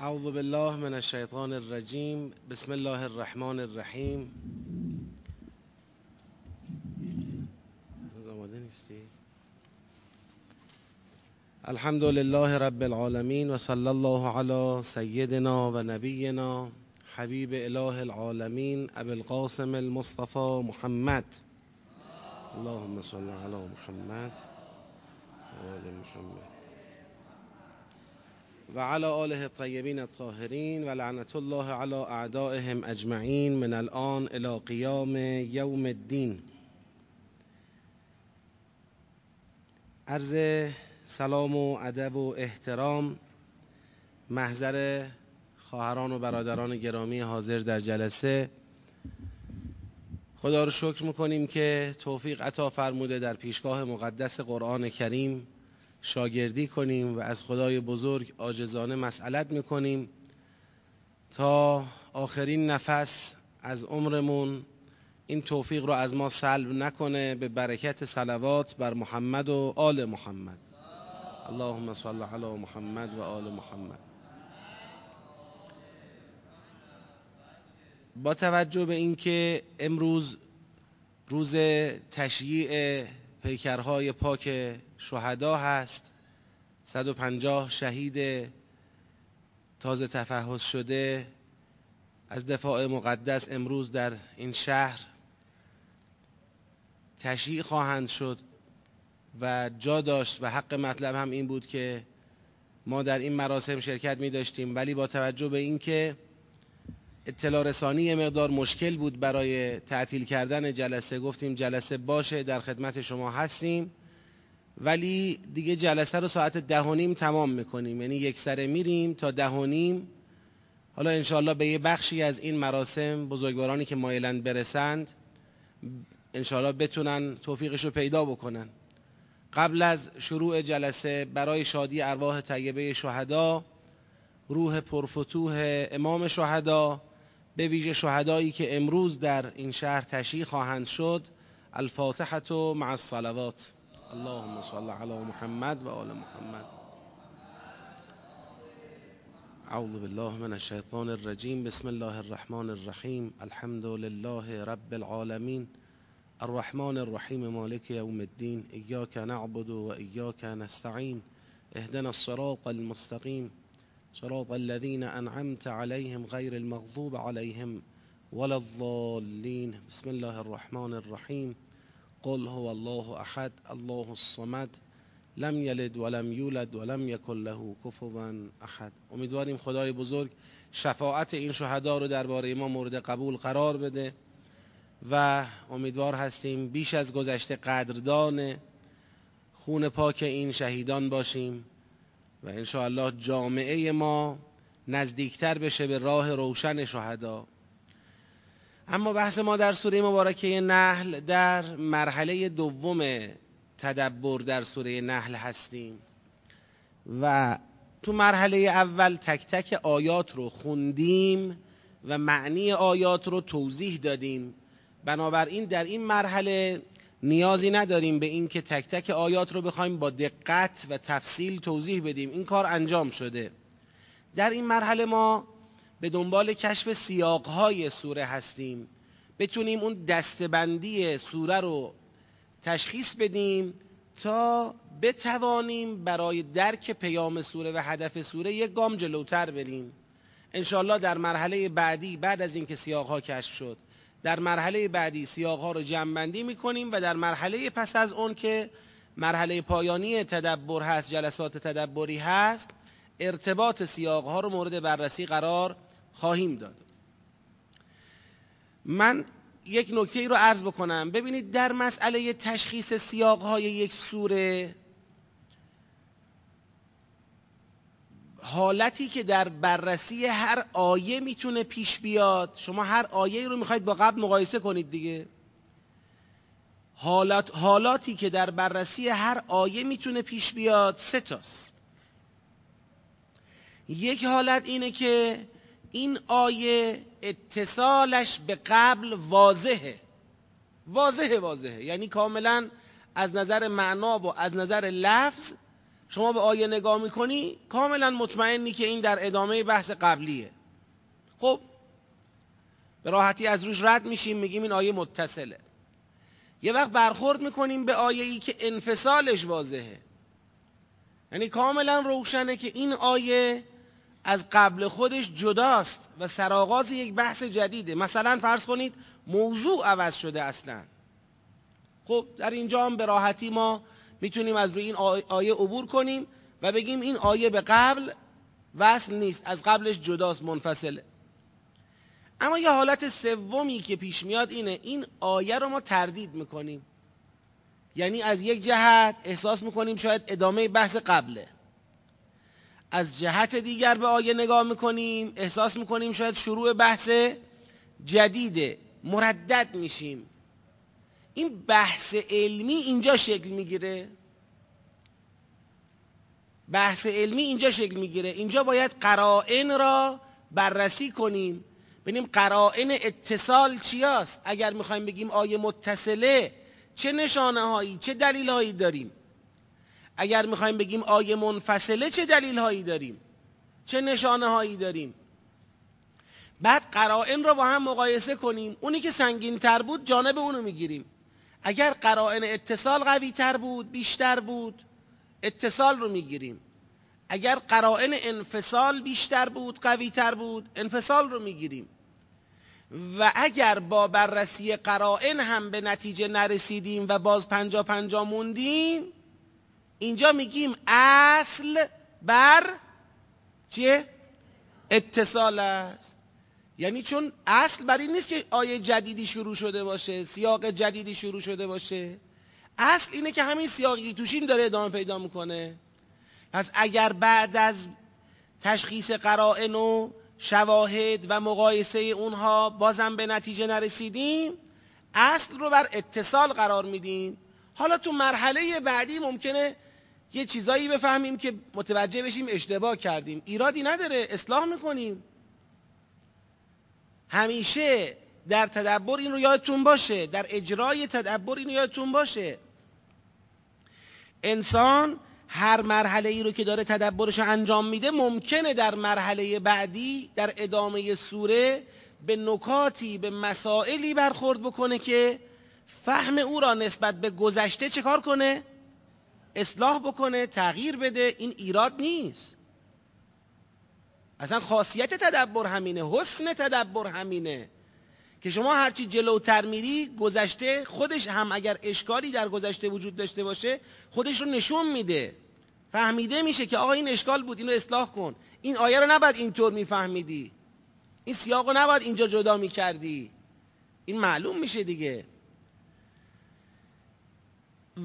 اعوذ بالله من الشیطان الرجیم بسم الله الرحمن الرحیم نیستی؟ الحمد لله رب العالمین و صلی الله علی سیدنا و نبینا حبیب اله العالمین ابو القاسم المصطفى محمد. اللهم صل علی محمد و محمد. و علی آله الطیبین الطاهرین و لعنت الله علی اعدائهم اجمعین من الان الى قیام یوم الدین. عرض سلام و ادب و احترام محضر خواهران و برادران گرامی حاضر در جلسه. خدا رو شکر می‌کنیم که توفیق عطا فرموده در پیشگاه مقدس قرآن کریم. شاگردی کنیم و از خدای بزرگ آجزانه مسئلت می‌کنیم تا آخرین نفس از عمرمون این توفیق رو از ما سلب نکنه به برکت صلوات بر محمد و آل محمد. اللهم صل علی محمد و آل محمد. با توجه به اینکه امروز روز تشییع پیکرهای پاک شهدا هست. 150 شهید تازه تفحص شده از دفاع مقدس امروز در این شهر. تشییع خواهند شد و جا داشت و حق مطلب هم این بود که ما در این مراسم شرکت می داشتیم. ولی با توجه به اینکه اطلاع رسانی مقدار مشکل بود برای تعطیل کردن جلسه گفتیم جلسه باشه در خدمت شما هستیم. ولی دیگه جلسه رو ساعت ده تمام می‌کنیم. یعنی یک سره میریم تا ده و نیم. حالا انشاءالله به یه بخشی از این مراسم بزرگوارانی که مایلند برسند انشاءالله بتونن توفیقش رو پیدا بکنن. قبل از شروع جلسه برای شادی ارواح طیبه شهدا روح پرفتوح امام شهدا به ویژه شهدایی که امروز در این شهر تشییع خواهند شد الفاتحه مع الصلوات. اللهم صل على محمد وآل محمد. أعوذ بالله من الشيطان الرجيم. بسم الله الرحمن الرحيم. الحمد لله رب العالمين. الرحمن الرحيم مالك يوم الدين. إياك نعبد وإياك نستعين. اهدنا الصراط المستقيم. صراط الذين أنعمت عليهم غير المغضوب عليهم ولا الضالين. بسم الله الرحمن الرحيم. قل هو الله احد الله الصمد لم یلد ولم یولد ولم یکن له کفوا احد. امیدواریم خدای بزرگ شفاعت این شهدا رو درباره ما مورد قبول قرار بده و امیدوار هستیم بیش از گذشته قدردان خون پاک این شهیدان باشیم و انشاءالله جامعه ما نزدیکتر بشه به راه روشن شهدا. اما بحث ما در سوره مبارکه نحل در مرحله دوم تدبر در سوره نحل هستیم و تو مرحله اول تک تک آیات رو خوندیم و معنی آیات رو توضیح دادیم. بنابراین در این مرحله نیازی نداریم به این که تک تک آیات رو بخوایم با دقت و تفصیل توضیح بدیم. این کار انجام شده. در این مرحله ما به دنبال کشف سیاقهای سوره هستیم. بتونیم اون دستبندی سوره رو تشخیص بدیم تا بتوانیم برای درک پیام سوره و هدف سوره یک گام جلوتر بریم. انشاءالله در مرحله بعدی بعد از اینکه سیاقها کشف شد در مرحله بعدی سیاقها رو جمعبندی می‌کنیم و در مرحله پس از اون که مرحله پایانی تدبر هست جلسات تدبری هست ارتباط سیاقها رو مورد بررسی قرار خواهیم داد. من یک نکته ای رو عرض بکنم. ببینید در مسئله تشخیص سیاقهای یک سوره حالتی که در بررسی هر آیه می‌تونه پیش بیاد شما هر آیه رو می‌خواید با قبل مقایسه کنید دیگه. حالات حالاتی که در بررسی هر آیه می‌تونه پیش بیاد سه تاست. یک حالت اینه که این آیه اتصالش به قبل واضحه. واضحه واضحه. یعنی کاملا از نظر معنا و از نظر لفظ شما به آیه نگاه می‌کنی کاملا مطمئنی که این در ادامه بحث قبلیه. خب به راحتی از روش رد میشیم میگیم این آیه متصله. یه وقت برخورد می‌کنیم به آیه ای که انفصالش واضحه. یعنی کاملا روشنه که این آیه از قبل خودش جداست و سرآغاز یک بحث جدیده. مثلا فرض کنید موضوع عوض شده اصلا. خب در اینجا هم به راحتی ما می‌تونیم از روی این آیه عبور کنیم و بگیم این آیه به قبل وصل نیست از قبلش جداست منفصله. اما یه حالت سومی که پیش میاد اینه این آیه رو ما تردید می‌کنیم. یعنی از یک جهت احساس می‌کنیم شاید ادامه بحث قبله. از جهت دیگر به آیه نگاه می‌کنیم احساس می‌کنیم شاید شروع بحث جدیده مردد میشیم. این بحث علمی اینجا شکل می‌گیره. بحث علمی اینجا شکل می‌گیره. اینجا باید قرائن را بررسی کنیم. ببینیم قرائن اتصال چیاست؟ اگر می‌خوایم بگیم آیه متصله چه نشانه هایی چه دلیل هایی داریم؟ اگر می‌خوایم بگیم آیه منفصله چه دلیل هایی داریم؟ چه نشانه هایی داریم؟ بعد قرائن را با هم مقایسه کنیم. اونی که سنگین تر بود جانب اونو می‌گیریم. اگر قرائن اتصال قوی تر بود بیشتر بود اتصال رو می‌گیریم. اگر قرائن انفصال بیشتر بود قوی تر بود انفصال رو می‌گیریم. و اگر با بررسی قرائن هم به نتیجه نرسیدیم و باز پنجا پنجا موندیم اینجا میگیم اصل بر چیه؟ اتصال است. یعنی چون اصل بر این نیست که آیه جدیدی شروع شده باشه سیاق جدیدی شروع شده باشه. اصل اینه که همین سیاقی توشیم داره ادامه پیدا می‌کنه. پس اگر بعد از تشخیص قرائن و شواهد و مقایسه اونها بازم به نتیجه نرسیدیم اصل رو بر اتصال قرار میدیم. حالا تو مرحله بعدی ممکنه یه چیزایی بفهمیم که متوجه بشیم اشتباه کردیم. ایرادی نداره اصلاح می‌کنیم. همیشه در تدبر این رو یادتون باشه در اجرای تدبر این رو یادتون باشه. انسان هر مرحله ای رو که داره تدبرش انجام میده ممکنه در مرحله بعدی در ادامه سوره به نکاتی به مسائلی برخورد بکنه که فهم او را نسبت به گذشته چه کار کنه؟ اصلاح بکنه تغییر بده این ایراد نیست. اصلا خاصیت تدبر همینه حسن تدبر همینه. که شما هرچی جلوتر میری گذشته خودش هم اگر اشکالی در گذشته وجود داشته باشه خودش رو نشون میده. فهمیده میشه که آقا این اشکال بود اینو اصلاح کن. این آیه رو نباید اینطور میفهمیدی. این سیاق رو نباید اینجا جدا می‌کردی. این معلوم میشه دیگه.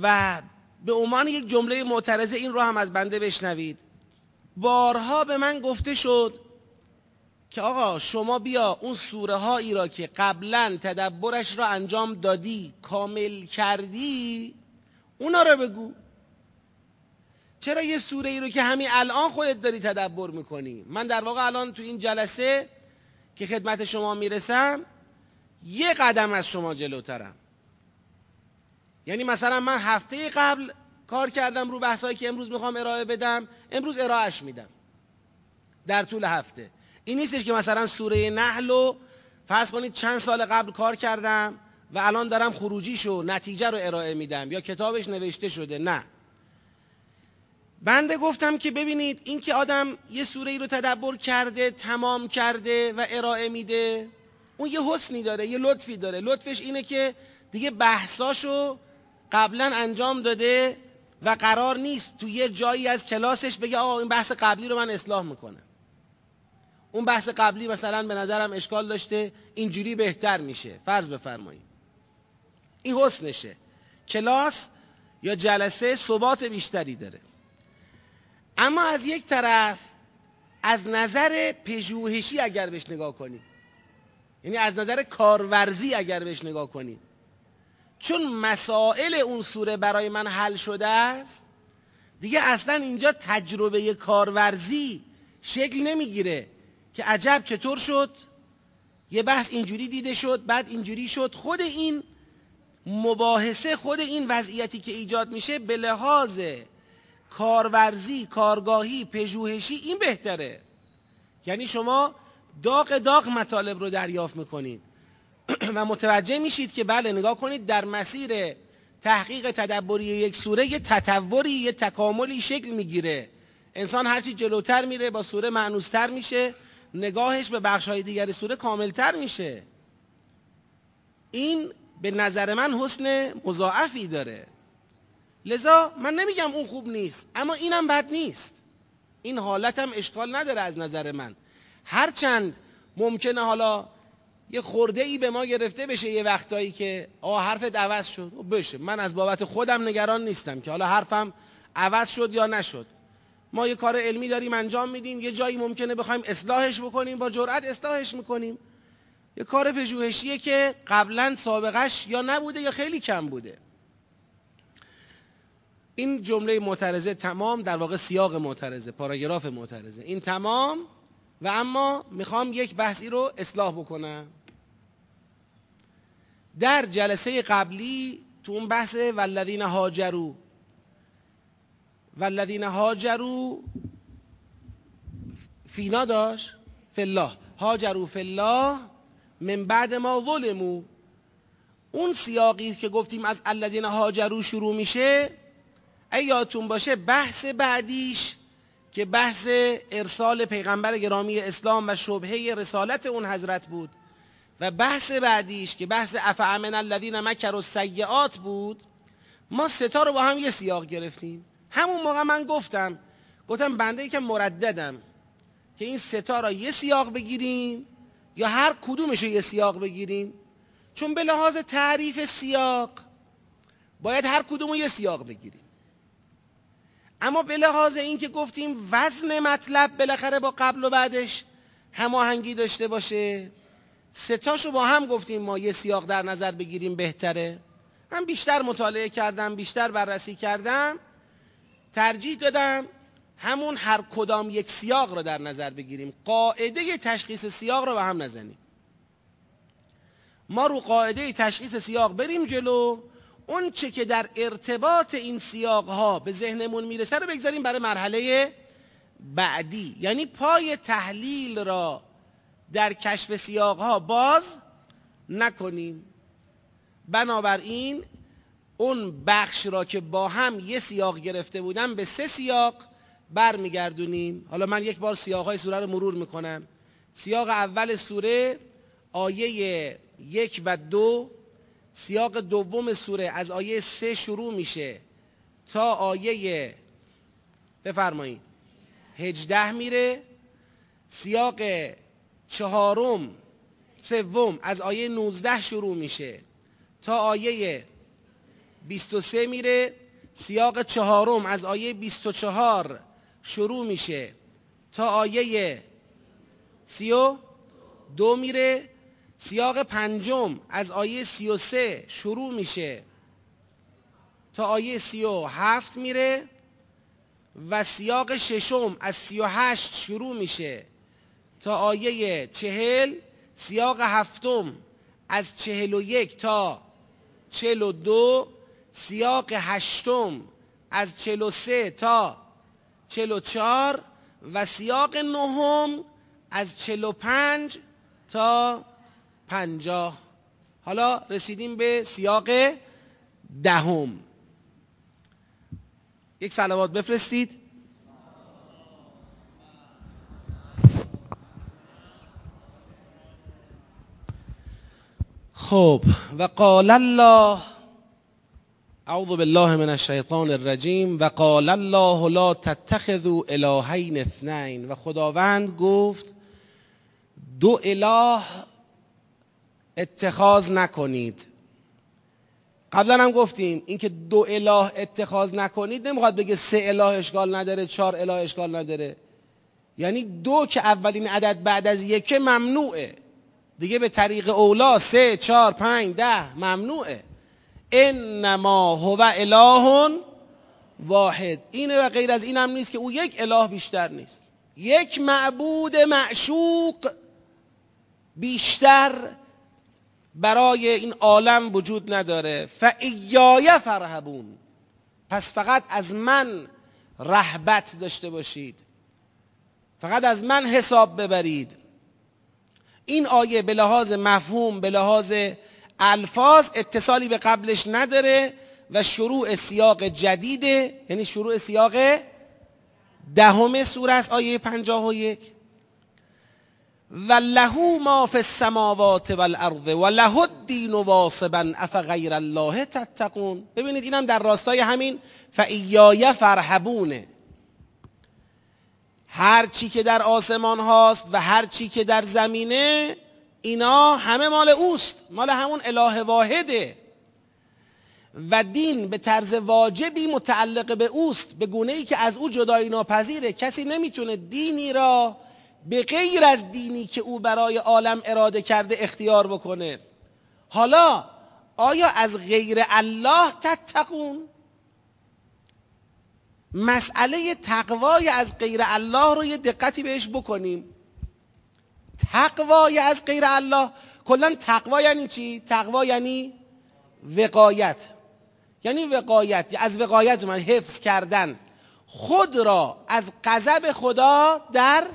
و به عنوان یک جمله معترضه این رو هم از بنده بشنوید. بارها به من گفته شد که آقا شما بیا اون سوره هایی را که قبلا تدبرش را انجام دادی کامل کردی اونا را بگو. چرا یه سوره ای رو که همین الان خودت داری تدبر می‌کنی؟ من در واقع الان تو این جلسه که خدمت شما می‌رسم یه قدم از شما جلوترم. یعنی مثلا من هفته قبل کار کردم رو بحثایی که امروز می‌خوام ارائه بدم امروز ارائهش میدم. در طول هفته. این نیستش که مثلا سوره نحل رو فرض کنید چند سال قبل کار کردم و الان دارم خروجیشو نتیجه رو ارائه میدم یا کتابش نوشته شده. نه. بنده گفتم که ببینید این که آدم یه سوره ای رو تدبر کرده تمام کرده و ارائه میده اون یه حسنی داره یه لطفی داره. لطفش اینه که دیگه بحثاشو قبلا انجام داده و قرار نیست تو یه جایی از کلاسش بگه آقا این بحث قبلی رو من اصلاح می‌کنم. اون بحث قبلی مثلا به نظرم اشکال داشته اینجوری بهتر میشه. فرض بفرمایید. این حسنشه. کلاس یا جلسه ثبات بیشتری داره. اما از یک طرف از نظر پژوهشی اگر بهش نگاه کنیم یعنی از نظر کارورزی اگر بهش نگاه کنیم چون مسائل اون سوره برای من حل شده است دیگه اصلا اینجا تجربه کارورزی شکل نمی‌گیره که عجب چطور شد؟ یه بحث اینجوری دیده شد بعد اینجوری شد. خود این مباحثه خود این وضعیتی که ایجاد میشه به لحاظ کارورزی کارگاهی پژوهشی این بهتره. یعنی شما داغ داغ مطالب رو دریافت می‌کنید. و متوجه میشید که بله نگاه کنید در مسیر تحقیق تدبری یک سوره یه تطوری یه تکاملی شکل می‌گیره. انسان هرچی جلوتر میره با سوره معنوستر میشه. نگاهش به بخشهای دیگر سوره کاملتر میشه. این به نظر من حسن مضاعفی داره. لذا من نمیگم اون خوب نیست اما اینم بد نیست. این حالتم اشکال نداره از نظر من. هرچند ممکنه حالا یه خورده ای به ما گرفته بشه یه وقتایی که آه حرفت عوض شد. خب بشه. من از بابت خودم نگران نیستم که حالا حرفم عوض شد یا نشد. ما یه کار علمی داریم انجام میدیم. یه جایی ممکنه بخوایم اصلاحش بکنیم با جرأت اصلاحش می‌کنیم. یه کار پژوهشیه که قبلا سابقش یا نبوده یا خیلی کم بوده. این جمله معترضه تمام در واقع سیاق معترضه پاراگراف معترضه. این تمام و اما می‌خوام یک بحثی رو اصلاح بکنم. در جلسه قبلی تو اون بحث والذین هاجرو والذین هاجرو فینا داشت؟ فالله هاجرو فالله من بعد ما ظلمو اون سیاقی که گفتیم از الذین هاجرو شروع میشه یادتون باشه بحث بعدیش که بحث ارسال پیغمبر گرامی اسلام و شبهه رسالت اون حضرت بود. و بحث بعدیش که بحث افعمن الذین مکر و سیعات بود ما ستا رو با هم یه سیاق گرفتیم. همون موقع من گفتم گفتم بنده که مرددم که این ستا را یه سیاق بگیریم یا هر کدومش رو یه سیاق بگیریم. چون به لحاظ تعریف سیاق باید هر کدوم رو یه سیاق بگیریم. اما به لحاظ اینکه گفتیم وزن مطلب بالاخره با قبل و بعدش هماهنگی داشته باشه ستاشو با هم گفتیم ما یه سیاق در نظر بگیریم بهتره. من بیشتر مطالعه کردم بیشتر بررسی کردم. ترجیح دادم همون هر کدام یک سیاق رو در نظر بگیریم. قاعده تشخیص سیاق رو به هم نزنیم. ما رو قاعده تشخیص سیاق بریم جلو. اون چه که در ارتباط این سیاق ها به ذهنمون می‌رسه رو بگذاریم برای مرحله بعدی. یعنی پای تحلیل را در کشف سیاق ها باز نکنیم. بنابراین اون بخش را که با هم یه سیاق گرفته بودم به سه سیاق برمیگردونیم. حالا من یک بار سیاق های سوره رو مرور می‌کنم. سیاق اول سوره آیه یک و دو. سیاق دوم سوره از آیه سه شروع میشه. تا آیه بفرمایید. هجده میره. سیاق چهارم سوم از آیه 19 شروع میشه. تا آیه 23 میره سیاق چهارم از آیه 24 شروع میشه. تا آیه 32 میره سیاق پنجم از آیه 33 شروع میشه. تا آیه 37 میره و سیاق ششم از 38 شروع میشه. تا آیه چهل سیاق هفتم. از چهل و یک تا چهل و دو سیاق هشتم. از چهل و سه تا چهل و چار و سیاق نهم. از چهل و پنج تا پنجاه. حالا رسیدیم به سیاق دهم. یک سلوات بفرستید. خب و قال الله اعوذ بالله من الشیطان الرجیم و قال الله لا تتخذوا الهین اثنین. و خداوند گفت دو اله اتخاذ نکنید. قبلا هم گفتیم اینکه دو اله اتخاذ نکنید نمی‌خواد بگه سه اله اشکال نداره چهار اله اشکال نداره. یعنی دو که اولین عدد بعد از یکه ممنوعه. دیگه به طریق اولا سه چهار پنج ده ممنوعه. انما هو اله واحد. اینه و غیر از اینم نیست که او یک اله بیشتر نیست. یک معبود معشوق بیشتر برای این عالم وجود نداره. فایای فرهبون پس فقط از من رحبت داشته باشید. فقط از من حساب ببرید. این آیه به لحاظ مفهوم به لحاظ الفاظ اتصالی به قبلش نداره و شروع سیاق جدیده. یعنی شروع سیاق دهم سوره است آیه پنجاه و یک. و لهو ما فی السماوات والارض و له الدین واصبا اف غیر الله تتقون. ببینید اینم در راستای همین فایای فرحبونه هر چی که در آسمان هاست و هر چی که در زمینه اینا همه مال اوست مال همون اله واحده. و دین به طرز واجبی متعلق به اوست به گونه ای که از او جدایی ناپذیره. کسی نمی‌تونه دینی را به غیر از دینی که او برای عالم اراده کرده اختیار بکنه. حالا آیا از غیر الله تتقون؟ مسئله تقوای از غیر الله رو یه دقتی بهش بکنیم. تقوای از غیر الله. کلا تقوا یعنی چی؟ تقوا یعنی وقایت. یعنی وقایت. از وقایت من حفظ کردن. خود را از غضب خدا در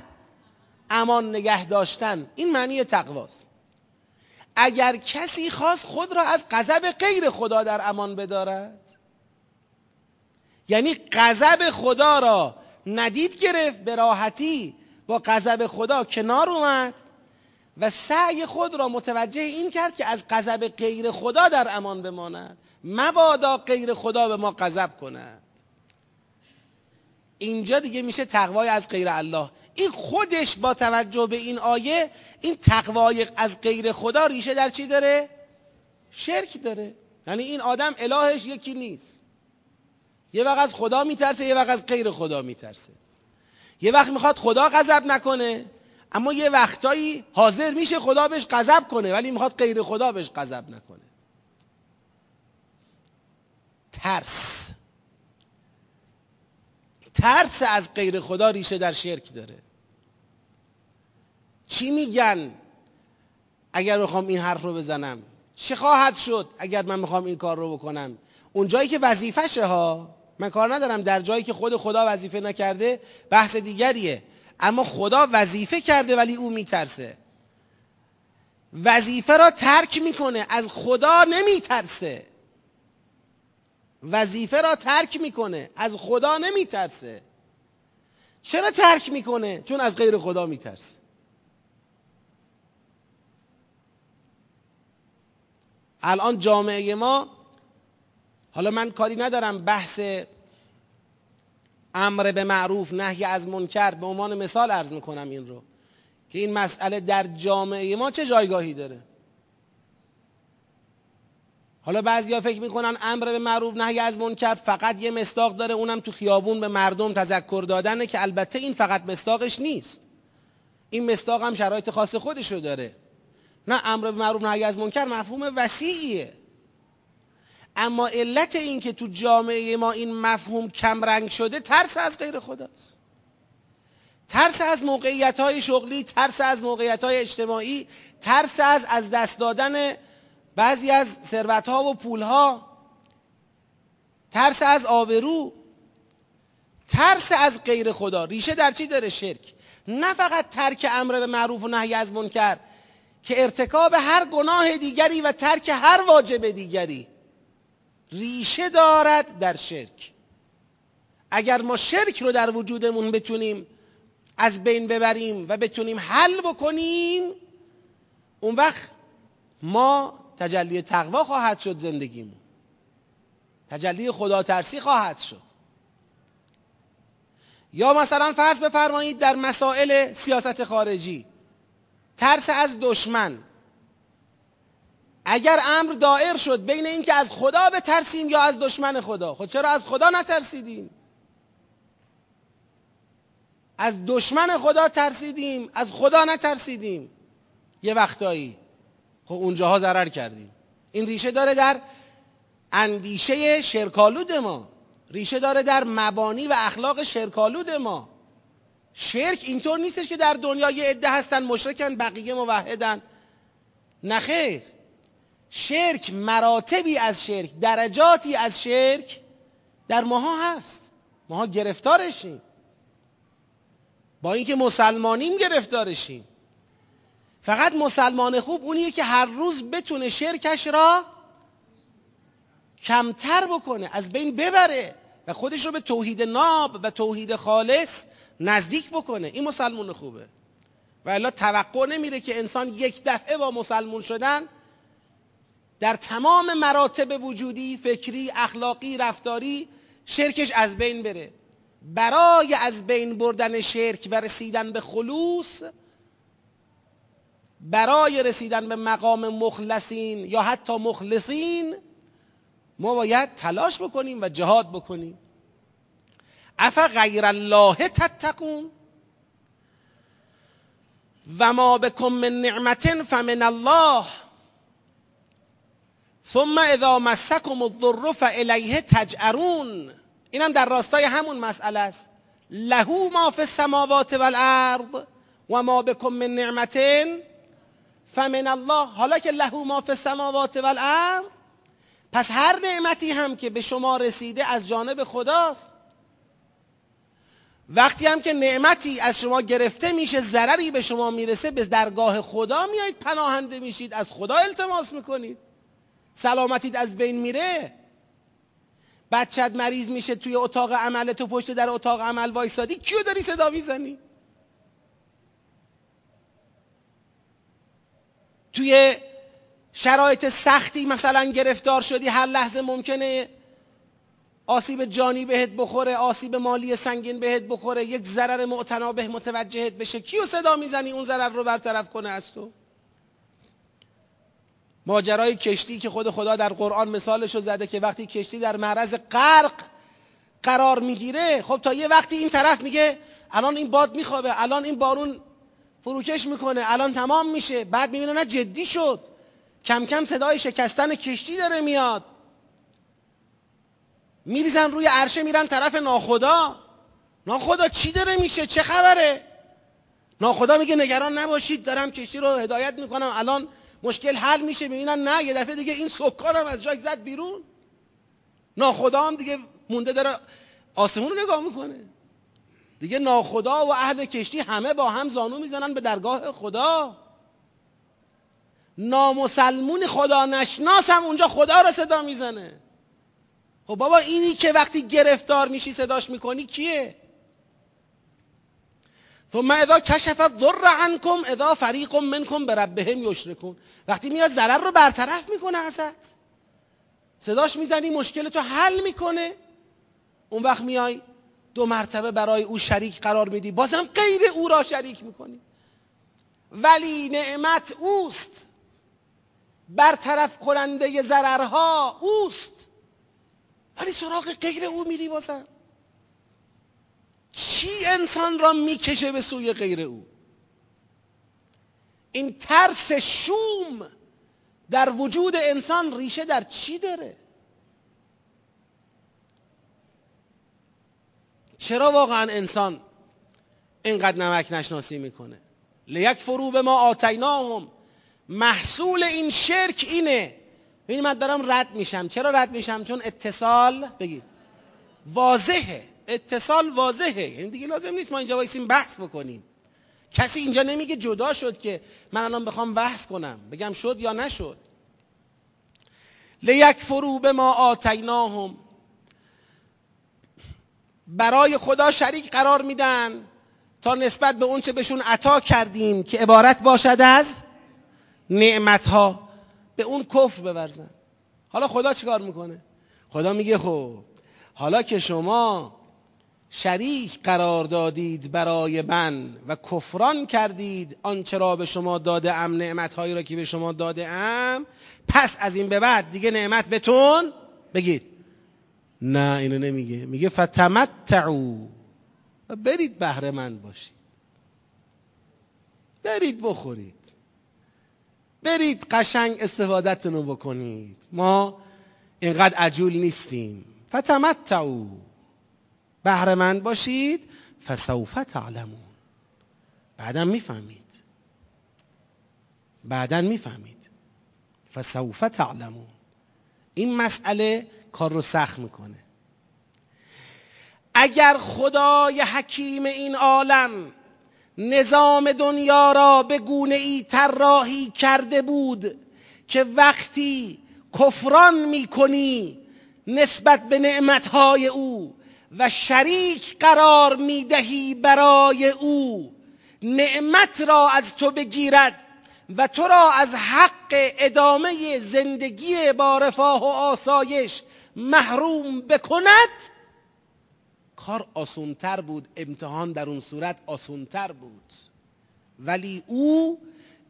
امان نگه داشتن. این معنی تقواست. اگر کسی خواست خود را از غضب غیر خدا در امان بدارد یعنی غضب خدا را ندید گرفت به راحتی با غضب خدا کنار اومد و سعی خود را متوجه این کرد که از غضب غیر خدا در امان بماند. مبادا غیر خدا به ما غضب کند. اینجا دیگه میشه تقوای از غیر الله. این خودش با توجه به این آیه این تقوای از غیر خدا ریشه در چی داره؟ شرک داره. یعنی این آدم الهش یکی نیست. یه وقت از خدا میترسه یه وقت از غیر خدا میترسه. یه وقت می‌خواد خدا غضب نکنه اما یه وقتایی حاضر میشه خدا بهش غضب کنه ولی می‌خواد غیر خدا بهش غضب نکنه. ترس. ترس از غیر خدا ریشه در شرک داره. چی میگن؟ اگر بخوام این حرف رو بزنم چه خواهد شد اگر من می‌خوام این کار رو بکنم؟ اون جایی که وظیفشه ها. من کار ندارم. در جایی که خود خدا وظیفه نکرده بحث دیگریه. اما خدا وظیفه کرده ولی او میترسه. وظیفه را ترک می‌کنه. از خدا نمیترسه. وظیفه را ترک می‌کنه. از خدا نمیترسه. چرا ترک می‌کنه؟ چون از غیر خدا میترسه. الان جامعه ما حالا من کاری ندارم بحث امر به معروف نهی از منکر به عنوان مثال عرض می‌کنم این رو. که این مسئله در جامعه ما چه جایگاهی داره؟ حالا بعضیا فکر می‌کنن امر به معروف نهی از منکر فقط یه مصداق داره اونم تو خیابون به مردم تذکر دادنه که البته این فقط مصداقش نیست. این مصداق هم شرایط خاص خودش رو داره. نه امر به معروف نهی از منکر مفهوم وسیعیه. اما علت این که تو جامعه ما این مفهوم کمرنگ شده ترس از غیر خداست. ترس از موقعیت های شغلی ترس از موقعیت های اجتماعی ترس از از دست دادن بعضی از ثروت ها و پول ها ترس از آبرو ترس از غیر خدا. ریشه در چی داره شرک؟ نه فقط ترک امر به معروف و نهی از منکر که ارتکاب هر گناه دیگری و ترک هر واجب دیگری ریشه دارد در شرک. اگر ما شرک رو در وجودمون بتونیم از بین ببریم و بتونیم حل بکنیم اون وقت ما تجلی تقوا خواهد شد زندگیمون. تجلی خدا ترسی خواهد شد. یا مثلا فرض بفرمایید در مسائل سیاست خارجی ترس از دشمن اگر امر دائر شد بین اینکه از خدا بترسیم یا از دشمن خدا. خب چرا از خدا نترسیدیم؟ از دشمن خدا ترسیدیم از خدا نترسیدیم. یه وقتایی. خب اونجاها ضرر کردیم. این ریشه داره در اندیشه شرکالود ما. ریشه داره در مبانی و اخلاق شرکالود ما. شرک اینطور نیستش که در دنیا یه عده هستن مشرکن بقیه موحدن. نخیر شرک مراتبی از شرک درجاتی از شرک در ماها هست. ماها گرفتارشیم. با اینکه مسلمانیم گرفتارشیم. فقط مسلمان خوب اونیه که هر روز بتونه شرکش را کمتر بکنه از بین ببره و خودش رو به توحید ناب و توحید خالص نزدیک بکنه. این مسلمان خوبه. و الا توقع نمیره که انسان یک دفعه با مسلمون شدن در تمام مراتب وجودی فکری اخلاقی رفتاری شرکش از بین بره. برای از بین بردن شرک و رسیدن به خلوص برای رسیدن به مقام مخلصین یا حتی مخلصین ما باید تلاش بکنیم و جهاد بکنیم. اف غیر الله تتقون؟ و ما بکم من نعمت فمن الله. ثم اذا مسکم الضر فالیه تجعرون. اینم در راستای همون مسئله است. له ما فی السماوات والارض و ما بکم من نعمت فمن الله. حالا که له ما فی السماوات والارض پس هر نعمتی هم که به شما رسیده از جانب خداست. وقتی هم که نعمتی از شما گرفته میشه ضرری به شما می‌رسه به درگاه خدا میایید پناهنده میشید از خدا التماس می‌کنید. سلامتیت از بین میره بچت مریض میشه توی اتاق عمل تو پشت در اتاق عمل وایسادی کیو داری صدا می‌زنی؟ توی شرایط سختی مثلا گرفتار شدی هر لحظه ممکنه آسیب جانی بهت بخوره آسیب مالی سنگین بهت بخوره یک ضرر معتنابه متوجهت بشه. کیو صدا می‌زنی؟ اون ضرر رو برطرف کنه از تو. ماجرای کشتی که خود خدا در قرآن مثالش رو زده که وقتی کشتی در معرض غرق قرار می‌گیره خب تا یه وقتی این طرف میگه الان این باد میخوابه الان این بارون فروکش می‌کنه الان تمام میشه. بعد می‌بینه نه جدی شد. کم کم صدای شکستن کشتی داره میاد. میریزن روی عرشه میرن طرف ناخدا. ناخدا چی داره میشه؟ چه خبره؟ ناخدا میگه نگران نباشید دارم کشتی رو هدایت می‌کنم. الان مشکل حل میشه می‌بینن نه. یه دفعه دیگه این سکانم از جای زد بیرون. ناخدا هم دیگه مونده داره آسمون رو نگاه می‌کنه. دیگه ناخدا و اهل کشتی همه با هم زانو می‌زنن به درگاه خدا. نامسلمون خدا نشناس هم اونجا خدا رو صدا می‌زنه. خب بابا اینی که وقتی گرفتار میشی صداش می‌کنی کیه؟ ثم اذا کشف الضر عنکم اذا فریق منکم بربهم یشرکون. وقتی میاد ضرر رو برطرف می‌کنه ازت. صداش می‌زنی مشکل تو حل می‌کنه. اون وقت میای دو مرتبه برای او شریک قرار میدی. بازم غیر او را شریک می‌کنی. ولی نعمت اوست. برطرف کننده ضررها اوست. ولی سراغ غیر او میری بازم. چی انسان را می‌کشه به سوی غیر او؟ این ترس شوم در وجود انسان ریشه در چی داره؟ چرا واقعا انسان اینقدر نمک نشناسی می‌کنه؟ لیکفروا بما آتیناهم. محصول این شرک اینه. ببینید من دارم رد میشم. چرا رد میشم؟ چون اتصال بگید. واضحه. اتصال واضحه. یعنی دیگه لازم نیست ما اینجا وایسیم بحث بکنیم. کسی اینجا نمیگه جدا شد که من الان بخوام بحث کنم. بگم شد یا نشد. لیکفروا بما آتیناهم. برای خدا شریک قرار میدن تا نسبت به اون چه بهشون عطا کردیم که عبارت باشد از نعمت ها به اون کفر بورزن. حالا خدا چیکار می‌کنه؟ خدا میگه خب حالا که شما شریک قرار دادید برای من و کفران کردید آنچه را به شما داده ام نعمت هایی را که به شما داده ام. پس از این به بعد دیگه نعمت بتون بگید. نه اینو نمیگه. میگه فتمتعو. برید بهره من باشید. برید بخورید. برید قشنگ استفادتون رو بکنید. ما اینقدر عجول نیستیم. فتمتعو. بهره من باشید فسوف تعلمون. بعدا می‌فهمید. بعدا می‌فهمید. فسوف تعلمون. این مسئله کار رو سخت می‌کنه. اگر خدای حکیم این عالم نظام دنیا را به گونه ای طراحی کرده بود که وقتی کفران می‌کنی نسبت به نعمتهای او و شریک قرار می‌دهی برای او. نعمت را از تو بگیرد و تو را از حق ادامه زندگی با رفاه و آسایش محروم بکند. کار آسونتر بود امتحان در اون صورت آسونتر بود. ولی او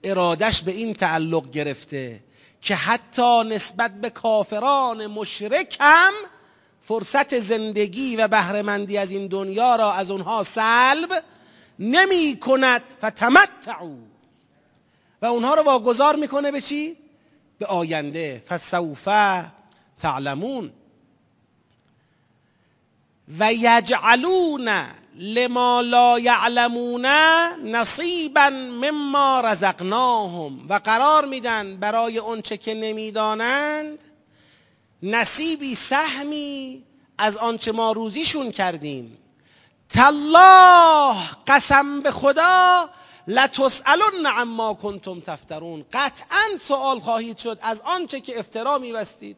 ارادش به این تعلق گرفته که حتی نسبت به کافران مشرک هم فرصت زندگی و بهرهمندی از این دنیا را از اونها سلب نمی کند. فتمتعو و اونها رو واگذار می‌کنه به چی؟ به آینده. فسوف تعلمون. و یجعلون لما لا یعلمون نصیبا مما رزقناهم. و قرار میدن برای اونچه که نمی‌دانند نصیبی سهمی از آنچه ما روزیشون کردیم. تالله قسم به خدا لتسالن عما کنتم تفترون. قطعا سوال خواهید شد از آنچه که افترا میبستید.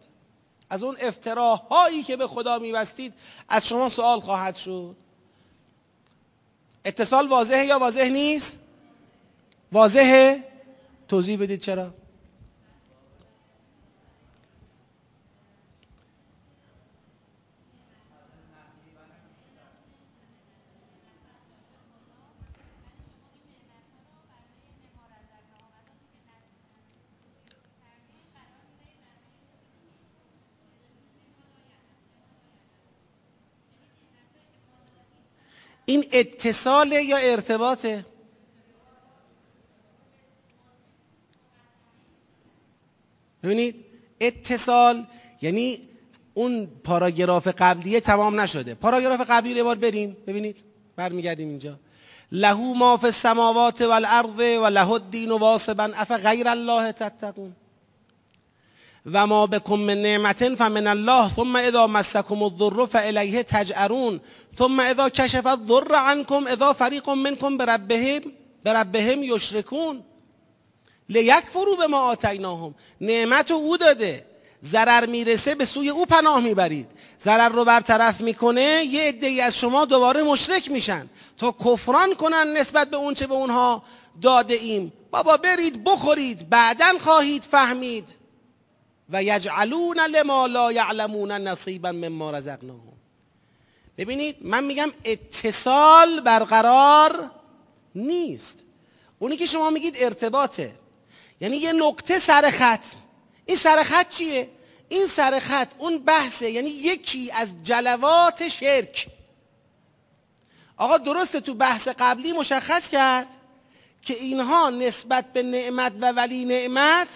از اون افتراهایی که به خدا میبستید از شما سوال خواهد شد. اتصال واضحه یا واضح نیست؟ واضحه؟ توضیح بدید چرا؟ این اتصاله یا ارتباطه؟ ببینید اتصال یعنی اون پاراگراف قبلیه تمام نشده. پاراگراف قبلی رو بار بریم. ببینید برمیگردیم اینجا. لهو ما فی السماوات والارض و له الدین واصبا. اف غیر الله تتقون. و ما بكم من نعمت فمن الله ثم اذا مسكم الضر فالیه تجعرون ثم اذا کشف الضر عنكم اذا فریق منكم بربهم بربهم یشرکون لیکفروا به ما آتیناهم. نعمت او داده. ضرر می‌رسه به سوی او پناه می‌برید. ضرر رو برطرف می‌کنه یه عده از شما دوباره مشرک میشن. تا کفران کنن نسبت به اونچه به اونها داده ایم. بابا برید بخورید بعدا خواهید فهمید. و یجعلون لما لا یعلمون نصیبا مما رزقناهم. ببینید من میگم اتصال برقرار نیست. اونی که شما میگید ارتباطه. یعنی یه نقطه سر خط. این سر خط چیه؟ این سر خط اون بحثه. یعنی یکی از جلوات شرک. آقا درسته تو بحث قبلی مشخص کرد که اینها نسبت به نعمت و ولی نعمت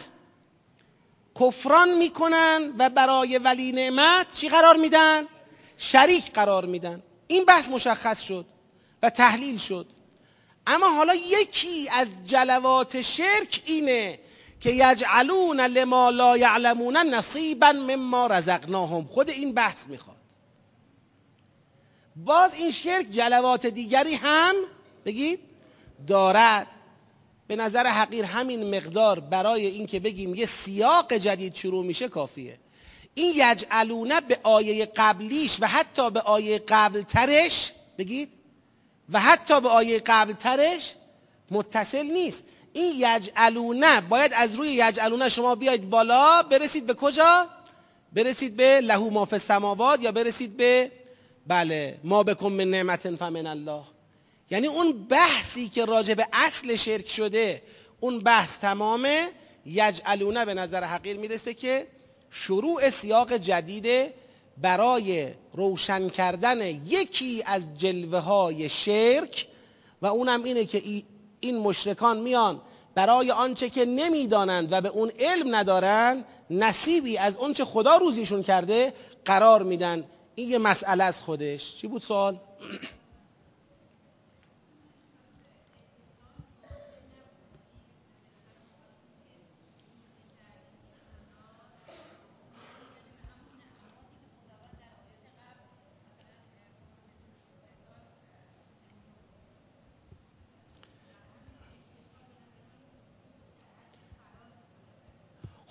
کفران می‌کنن و برای ولی نعمت چی قرار میدن؟ شریک قرار میدن. این بحث مشخص شد و تحلیل شد. اما حالا یکی از جلوات شرک اینه که یجعلون لما لا یعلمون نصیبا مما رزقناهم. خود این بحث می‌خواد. باز این شرک جلوات دیگری هم بگید دارد. به نظر حقیر همین مقدار برای اینکه بگیم یه سیاق جدید شروع میشه کافیه. این یجعلونه به آیه قبلیش و حتی به آیه قبل ترش بگید و حتی به آیه قبل ترش متصل نیست. این یجعلونه باید از روی یجعلونه شما بیاید بالا برسید به کجا؟ برسید به لهو ما فی السماوات یا برسید به بله ما بکن من نعمت فمن الله. یعنی اون بحثی که راجع به اصل شرک شده اون بحث تمامه یجعلونه به نظر حقیر می‌رسه که شروع سیاق جدید برای روشن کردن یکی از جلوه های شرک و اونم اینه که این مشرکان میان برای آنچه که نمی‌دانند و به اون علم ندارند نصیبی از آنچه خدا روزیشون کرده قرار میدن این یه مسئله از خودش چی بود سوال؟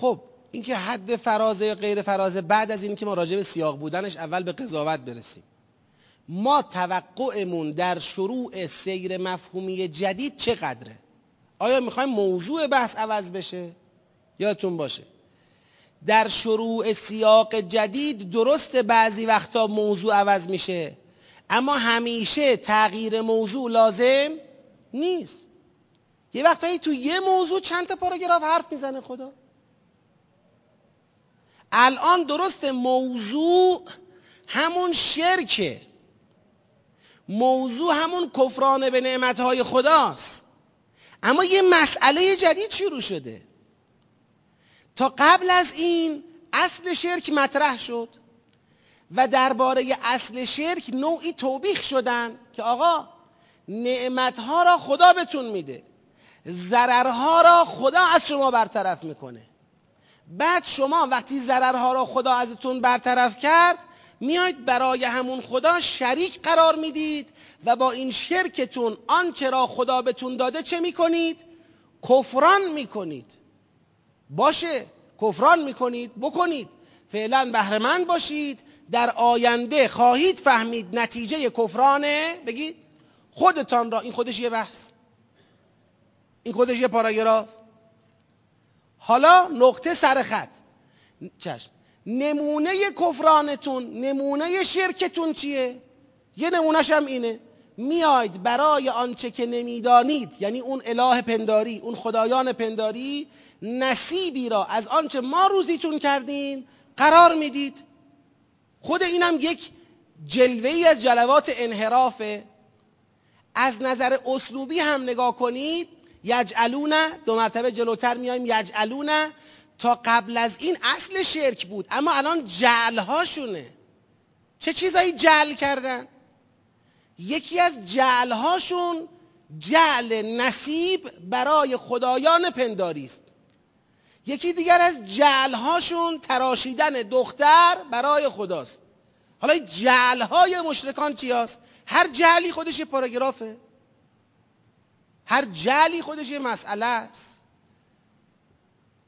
خب اینکه حد فرازه یا غیر فرازه بعد از این که ما راجع به سیاق بودنش اول به قضاوت برسیم. ما توقعمون در شروع سیر مفهومی جدید چقدره؟ آیا می‌خوایم موضوع بحث عوض بشه؟ یادتون باشه. در شروع سیاق جدید درست بعضی وقتا موضوع عوض میشه اما همیشه تغییر موضوع لازم نیست. یه وقتایی تو یه موضوع چند تا پاراگراف حرف می‌زنه خدا. الان درست موضوع همون شرکه. موضوع همون کفران به نعمتهای خداست. اما یه مسئله جدید شروع شده. تا قبل از این اصل شرک مطرح شد و درباره اصل شرک نوعی توبیخ شدن که آقا نعمتها را خدا بتون میده. ضررها را خدا از شما برطرف می‌کنه. بعد شما وقتی ضررها را خدا ازتون برطرف کرد میاید برای همون خدا شریک قرار می‌دید و با این شرکتون آنچه را خدا بهتون داده چه می‌کنید؟ کفران می‌کنید. باشه کفران می‌کنید بکنید. فعلا بهرهمند باشید در آینده خواهید فهمید نتیجه کفرانه. بگید خودتان را این خودش یه بحث. این خودش یه پاراگراف. حالا نقطه سر خط. چشم. نمونه کفرانتون نمونه شرکتون چیه؟ یه نمونهش هم اینه. میاید برای آنچه که نمی‌دانید یعنی اون اله پنداری اون خدایان پنداری نصیبی را از آنچه ما روزیتون کردیم قرار می‌دید. خود اینم یک جلوه ای از جلوات انحرافه. از نظر اسلوبی هم نگاه کنید یجعلون دو مرتبه جلوتر میایم یجعلون تا قبل از این اصل شرک بود. اما الان جعلهاشونه. چه چیزایی جعل کردن؟ یکی از جعلهاشون جعل نصیب برای خدایان پنداری است. یکی دیگر از جعلهاشون تراشیدن دختر برای خداست. حالا جعلهای مشرکان چی هست؟ هر جعلی خودش یه پاراگرافه. هر جعلی خودش یه مسئله است.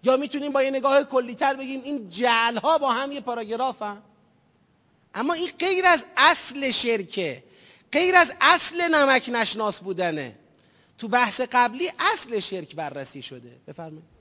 یا می‌تونیم با یه نگاه کلیتر بگیم این جعلها با هم یه پاراگرافن. اما این غیر از اصل شرکه غیر از اصل نمک نشناس بودنه. تو بحث قبلی اصل شرک بررسی شده. بفرمایید.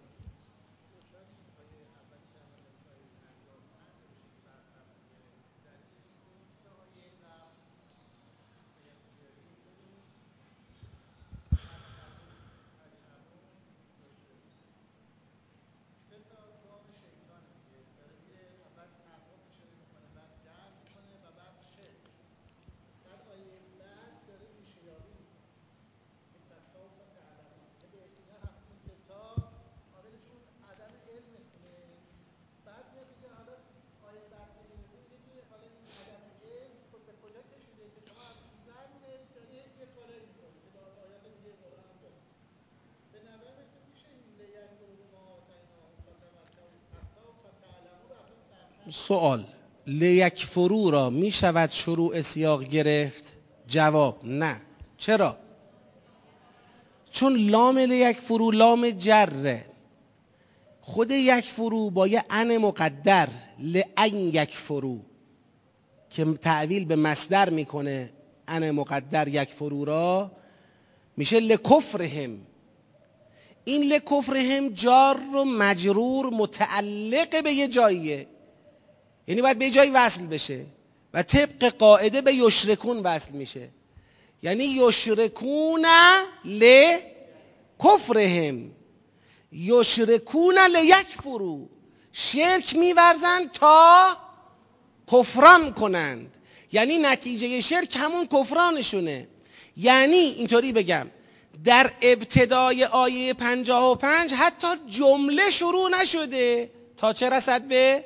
سوال لیکفرو را می شود شروع سیاق گرفت؟ جواب نه. چرا؟ چون لام لیکفرو لام جره. خود یکفرو با یه ان مقدر لعن یکفرو که تعویل به مصدر می‌کنه ان مقدر یکفرو را میشه لکفرهم. این لکفرهم جار رو مجرور متعلق به یه جاییه. یعنی باید به جایی وصل بشه و طبق قاعده به یشرکون وصل میشه. یعنی یشرکون ل کفرهم. یشرکون فرو شرک میورزند تا کفران کنند. یعنی نتیجه شرک همون کفرانشونه. یعنی اینطوری بگم در ابتدای آیه پنجاه و پنج حتی جمله شروع نشده تا چه رسد به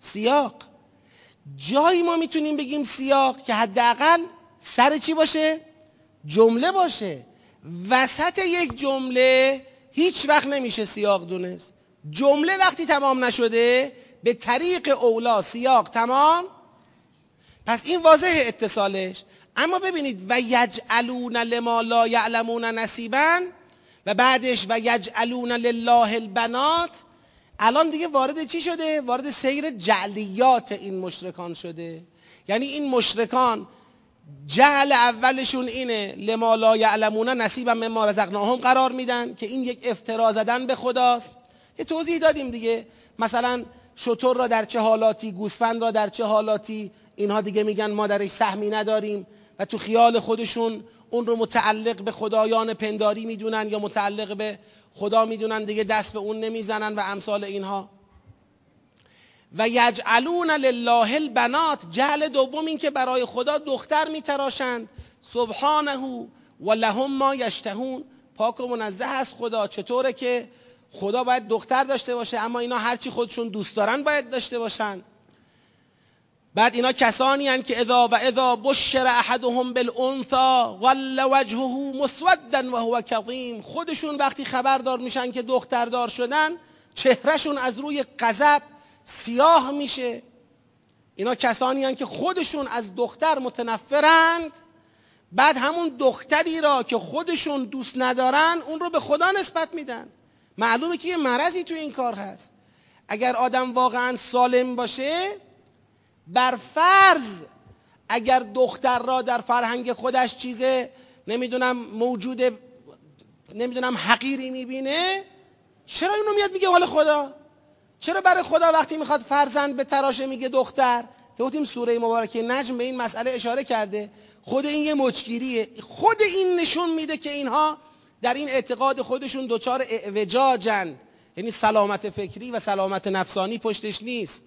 سیاق. جایی ما می‌تونیم بگیم سیاق که حداقل سر چی باشه؟ جمله باشه. وسط یک جمله هیچ وقت نمیشه سیاق دونست. جمله وقتی تمام نشده به طریق اولا سیاق تمام. پس این واضح اتصالش. اما ببینید و یجعلون لما لا یعلمون نصیبا و بعدش و یجعلون لله البنات الان دیگه وارد چی شده؟ وارد سیر جعلیات این مشرکان شده. یعنی این مشرکان جهل اولشون اینه لما لا یعلمون نصیبا مما رزقناهم قرار میدن که این یک افترا زدن به خداست. یه توضیح دادیم دیگه. مثلا شطور را در چه حالاتی گوسفند را در چه حالاتی اینها دیگه میگن ما درش سهمی نداریم و تو خیال خودشون اون رو متعلق به خدایان پنداری می‌دونن یا متعلق به خدا می‌دونن دیگه دست به اون نمی‌زنن و امثال اینها. و یجعلون لله البنات جهل دوم این که برای خدا دختر میتراشند. سبحانه و لهم ما یشتهون. پاک و منزه است خدا. چطوره که خدا باید دختر داشته باشه اما اینا هرچی خودشون دوست دارن باید داشته باشن. بعد اینا کسانی هن که اذا و اذا بشر احدهم بالانثى ول وجهه مسودا و هو کظیم. خودشون وقتی خبردار میشن که دختردار شدن چهرهشون از روی غضب سیاه میشه. اینا کسانی هن که خودشون از دختر متنفرند بعد همون دختری را که خودشون دوست ندارن اون رو به خدا نسبت میدن. معلومه که یه مرضی تو این کار هست. اگر آدم واقعا سالم باشه بر فرض اگر دختر را در فرهنگ خودش چیزه نمی‌دونم موجود نمی‌دونم حقیری می‌بینه چرا اینو میاد میگه حال خدا؟ چرا برای خدا وقتی می‌خواد فرزند به تراشه میگه دختر؟ که گفتیم سوره مبارکه نجم به این مسئله اشاره کرده. خود این یه مچگیریه. خود این نشون میده که اینها در این اعتقاد خودشون دچار اعوجاجن. یعنی سلامت فکری و سلامت نفسانی پشتش نیست.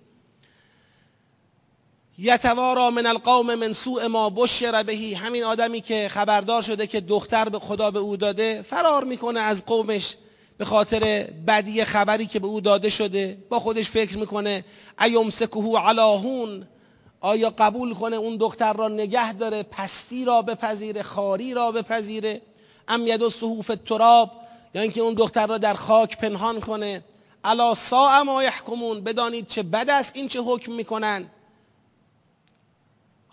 یتوارا من القوم من سوء ما بشر بهی همین آدمی که خبردار شده که دختر به خدا به او داده فرار می‌کنه از قومش به خاطر بدی خبری که به او داده شده. با خودش فکر می‌کنه ایمسکهو علاهون؟ آیا قبول کنه اون دختر را نگه داره پستی را بپذیره خاری را بپذیره؟ ام ید صحوف تراب یا اینکه اون دختر را در خاک پنهان کنه. الا ساء ما یحکمون؟ بدانید چه بد است این چه حکم می‌کنن.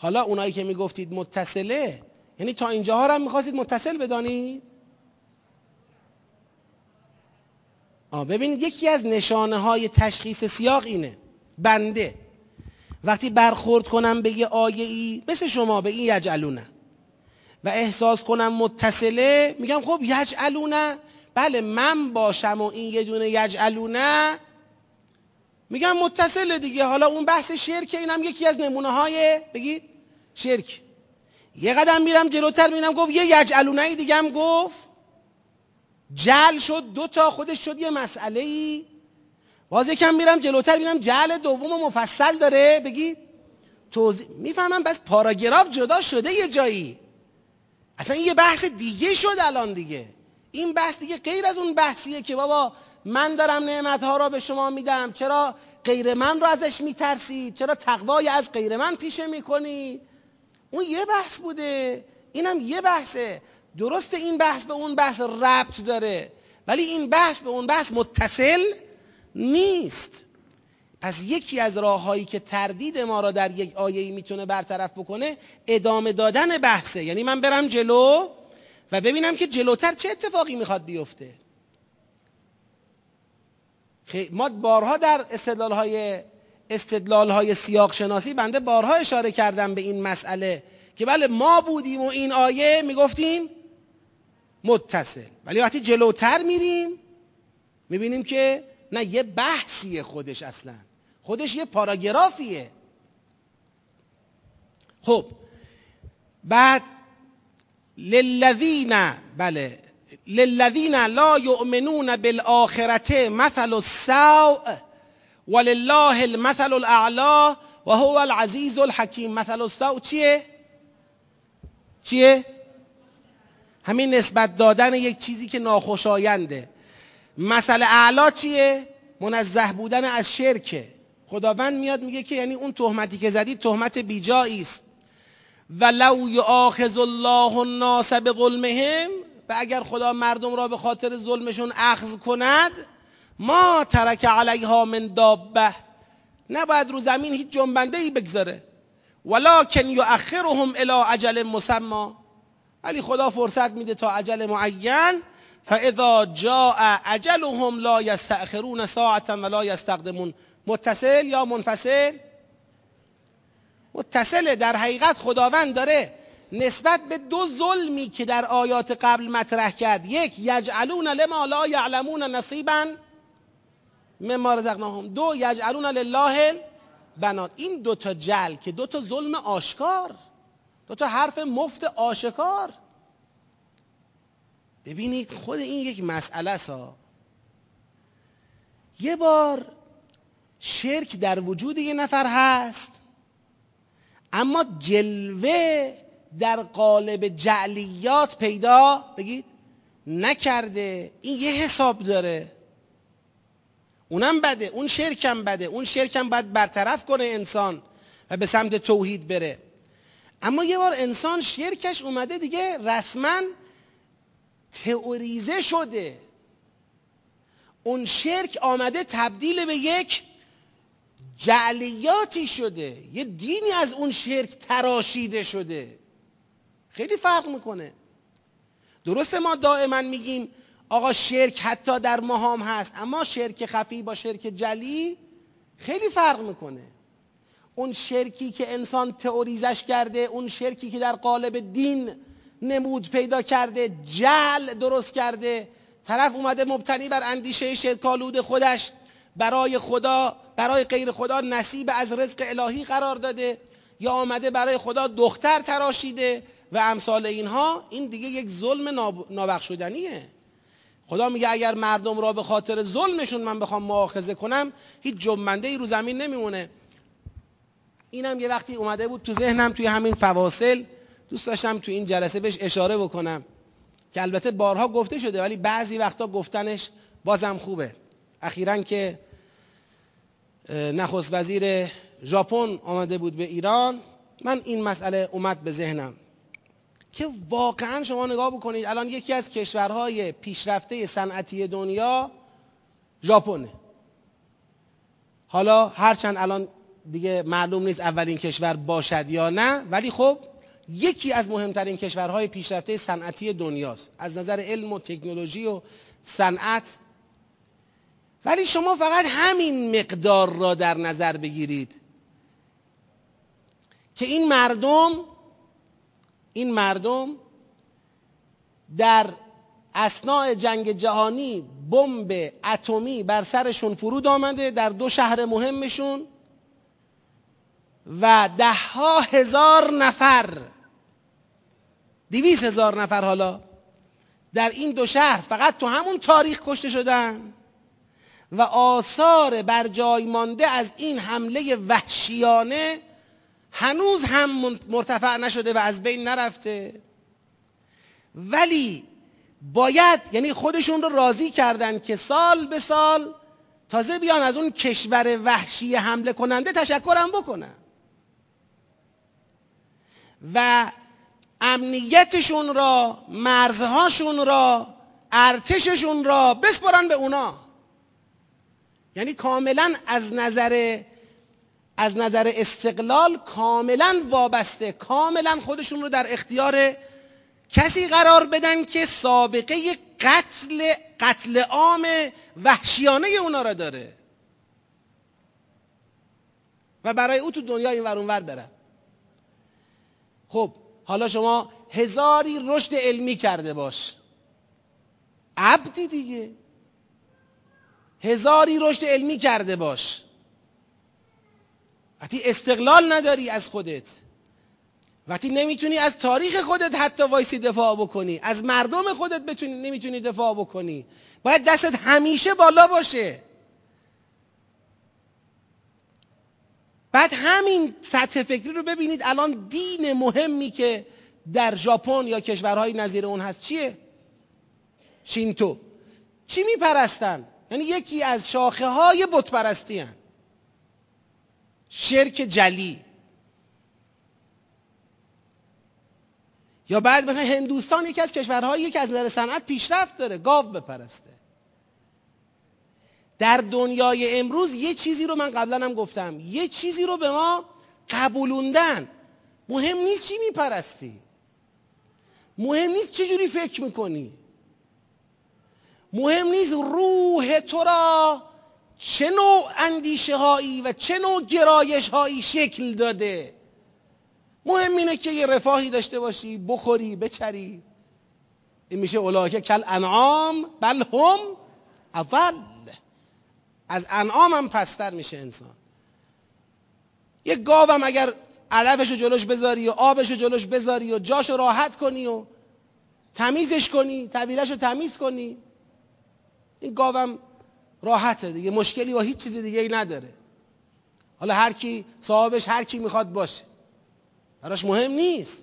حالا اونایی که می‌گفتید متصله یعنی تا اینجاها هم می‌خواستید متصل بدانید؟ آه ببینید یکی از نشانه های تشخیص سیاق اینه. بنده. وقتی برخورد کنم به یه آیه ای مثل شما به این یجعلونه. و احساس کنم متصله میگم خب یجعلونه. بله من باشم و این یه دونه یجعلونه. میگم متصله دیگه. حالا اون بحث شرک اینم یکی از نمونه های بگید؟ شرک. یه قدم میرم جلوتر میرم گفت یه یجعلونه دیگه هم گفت. جل شد دو تا خودش شد یه مسئله ای باز یکم میرم جلوتر میرم جل دوم مفصل داره. بگید توضیح می‌فهمم بس پاراگراف جدا شده یه جایی. اصلا یه بحث دیگه شد الان دیگه. این بحث دیگه غیر از اون بحثیه که بابا من دارم نعمتها را به شما میدم. چرا غیر من رو ازش میترسید چرا تقوای از غیر من پیشه می‌کنی؟ اون یه بحث بوده. اینم یه بحثه. درست این بحث به اون بحث ربط داره ولی این بحث به اون بحث متصل نیست. پس یکی از راههایی که تردید ما را در یک آیه می‌تونه برطرف بکنه ادامه دادن بحثه. یعنی من برم جلو و ببینم که جلوتر چه اتفاقی می‌خواد بیفته. ما بارها در استدلال های استدلال های سیاق شناسی بنده بارها اشاره کردم به این مسئله که بله ما بودیم و این آیه می‌گفتیم متصل. ولی وقتی جلوتر میریم می‌بینیم که نه یه بحثیه خودش اصلا. خودش یه پاراگرافیه. خب بعد للذین بله للذین لا یؤمنون بالآخرته مثل السوء ولله المثل الاعلا و هو العزیز الحکیم مثل السوء چیه؟ چیه؟ همین نسبت دادن یک چیزی که ناخوشاینده. مثل اعلا چیه؟ منزه بودن از شرکه. خداوند میاد میگه که یعنی اون تهمتی که زدید تهمت بیجایی است. و لو یؤاخذ الله الناس بظلمهم و اگر خدا مردم را به خاطر ظلمشون اخذ کند ما ترک علیها من دابه. نباید رو زمین هیچ جنبنده ای بگذاره. ولکن یؤخرهم الی اجل مسمى. ولی خدا فرصت میده تا عجل معین. فاذا جاء اجلهم لا یستأخرون ساعتا ولا یستقدمون. متصل یا منفصل؟ متصله در حقیقت خداوند داره نسبت به دو ظلمی که در آیات قبل مطرح کرد. یک یجعلون لما لا یعلمون نصیبا. مما رزقناهم. دو یجعلون لله بنات این دوتا جل که دوتا ظلم آشکار دوتا حرف مفت آشکار. ببینید خود این یک مسئله سا یه بار شرک در وجود یه نفر هست اما جلوه در قالب جعلیات پیدا بگید نکرده. این یه حساب داره. اونم بده اون شرکم بده اون شرکم باید برطرف کنه انسان و به سمت توحید بره. اما یه بار انسان شرکش اومده دیگه رسما تئوریزه شده. اون شرک آمده تبدیل به یک جعلیاتی شده. یه دینی از اون شرک تراشیده شده. خیلی فرق می‌کنه. درسته ما دائما میگیم آقا شرک حتی در مهام هست اما شرک خفی با شرک جلی خیلی فرق می‌کنه. اون شرکی که انسان تئوریزش کرده اون شرکی که در قالب دین نمود پیدا کرده جل درست کرده طرف اومده مبتنی بر اندیشه شرکالود خودش برای خدا برای غیر خدا نصیب از رزق الهی قرار داده یا آمده برای خدا دختر تراشیده و امثال اینها این دیگه یک ظلم نابخشودنیه. خدا میگه اگر مردم را به خاطر ظلمشون من بخوام مؤاخذه کنم هیچ جنبنده ای رو زمین نمیمونه. اینم یه وقتی اومده بود تو ذهنم توی همین فواصل. دوست داشتم تو این جلسه بهش اشاره بکنم که البته بارها گفته شده ولی بعضی وقتا گفتنش بازم خوبه. اخیرا که نخست وزیر ژاپن آمده بود به ایران. من این مسئله اومد به ذهنم. که واقعا شما نگاه بکنید الان یکی از کشورهای پیشرفته صنعتی دنیا ژاپنه. حالا هرچند الان دیگه معلوم نیست اولین کشور باشد یا نه ولی خب یکی از مهمترین کشورهای پیشرفته صنعتی دنیاست از نظر علم و تکنولوژی و صنعت. ولی شما فقط همین مقدار را در نظر بگیرید که این مردم این مردم در اسناع جنگ جهانی بمب اتمی بر سرشون فرود آمده در دو شهر مهمشون و ده ها هزار نفر دویست هزار نفر حالا در این دو شهر فقط تو همون تاریخ کشته شدن و آثار بر جای مانده از این حمله وحشیانه هنوز هم مرتفع نشده و از بین نرفته. ولی باید یعنی خودشون رو راضی کردن که سال به سال تازه بیان از اون کشور وحشی حمله کننده تشکرم بکنن. و امنیتشون را مرزهاشون را ارتششون را بسپرن به اونا. یعنی کاملا از نظر از نظر استقلال کاملا وابسته کاملا خودشون رو در اختیار کسی قرار بدن که سابقه قتل قتل عام وحشیانه اونا را داره. و برای او تو دنیا این ور برن خب حالا شما هزاری رشد علمی کرده باش. عبدی دیگه. هزاری رشد علمی کرده باش. وقتی استقلال نداری از خودت وقتی نمی‌تونی از تاریخ خودت حتی وایسی دفاع بکنی از مردم خودت بتونی نمی‌تونی دفاع بکنی باید دستت همیشه بالا باشه. بعد همین سطح فکری رو ببینید الان دین مهمی که در ژاپن یا کشورهای نظیر اون هست چیه؟ شینتو. چی میپرستن؟ یعنی یکی از شاخه های بت پرستی شرک جلی. یا بعد مثلا هندوستان یکی از کشورهایی که از نظر صنعت پیشرفت داره گاو بپرسته. در دنیای امروز یه چیزی رو من قبلا هم گفتم. یه چیزی رو به ما قبولوندن مهم نیست چی میپرستی. مهم نیست چه جوری فکر می‌کنی. مهم نیست روح تو را چه نوع اندیشه هایی و چه نوع گرایش هایی شکل داده؟ مهم اینه که یه رفاهی داشته باشی بخوری بچری. این میشه اولاکه کل انعام بل هم اول. از انعام هم پستر میشه انسان. یه گاوم اگر علفشو جلوش بذاری و آبشو جلوش بذاری و جاشو راحت کنی و تمیزش کنی طبیلشو تمیز کنی این گاوم راحته دیگه مشکلی با هیچ چیز دیگه ای نداره. حالا هر کی صاحبش هر کی می‌خواد باشه. براش مهم نیست.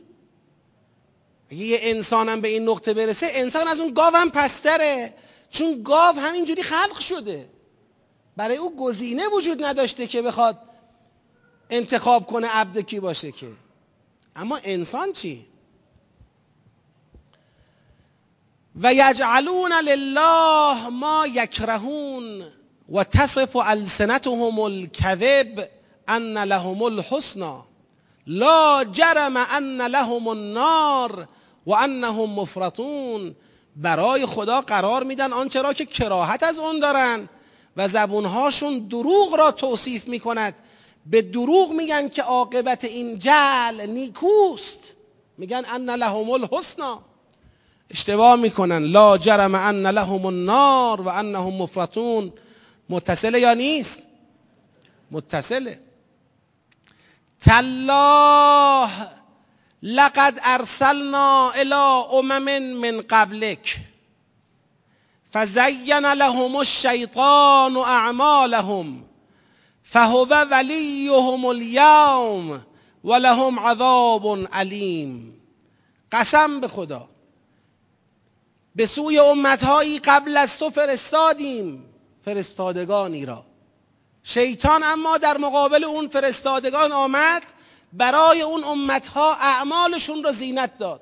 اگه یه انسانم به این نقطه برسه انسان از اون گاو هم پستره. چون گاو همینجوری خلق شده. برای او گزینه وجود نداشته که بخواد انتخاب کنه عبد کی باشه که. اما انسان چی؟ و یجعلون لله ما یکرهون و تصف السنتهم الكذب ان لهم الحسنا لا جرم ان لهم النار و انهم مفرطون. برای خدا قرار میدن آنچه را که کراهت از اون دارن و زبونهاشون دروغ را توصیف می‌کند. به دروغ میگن که عاقبت این جل نیکوست. میگن ان لهم الحسنا اشتباه می‌کنن. لا جرم ان لهم النار و انهم مفرطون. متصله یا نیست؟ متصله. تالله لقد ارسلنا الى امم من قبلك فزین لهم الشیطان اعمالهم. فهو ولیهم اليوم ولهم عذاب علیم. قسم به خدا. به سوی امتهایی قبل از تو فرستادیم فرستادگانی را. شیطان اما در مقابل اون فرستادگان آمد برای اون امتها اعمالشون را زینت داد.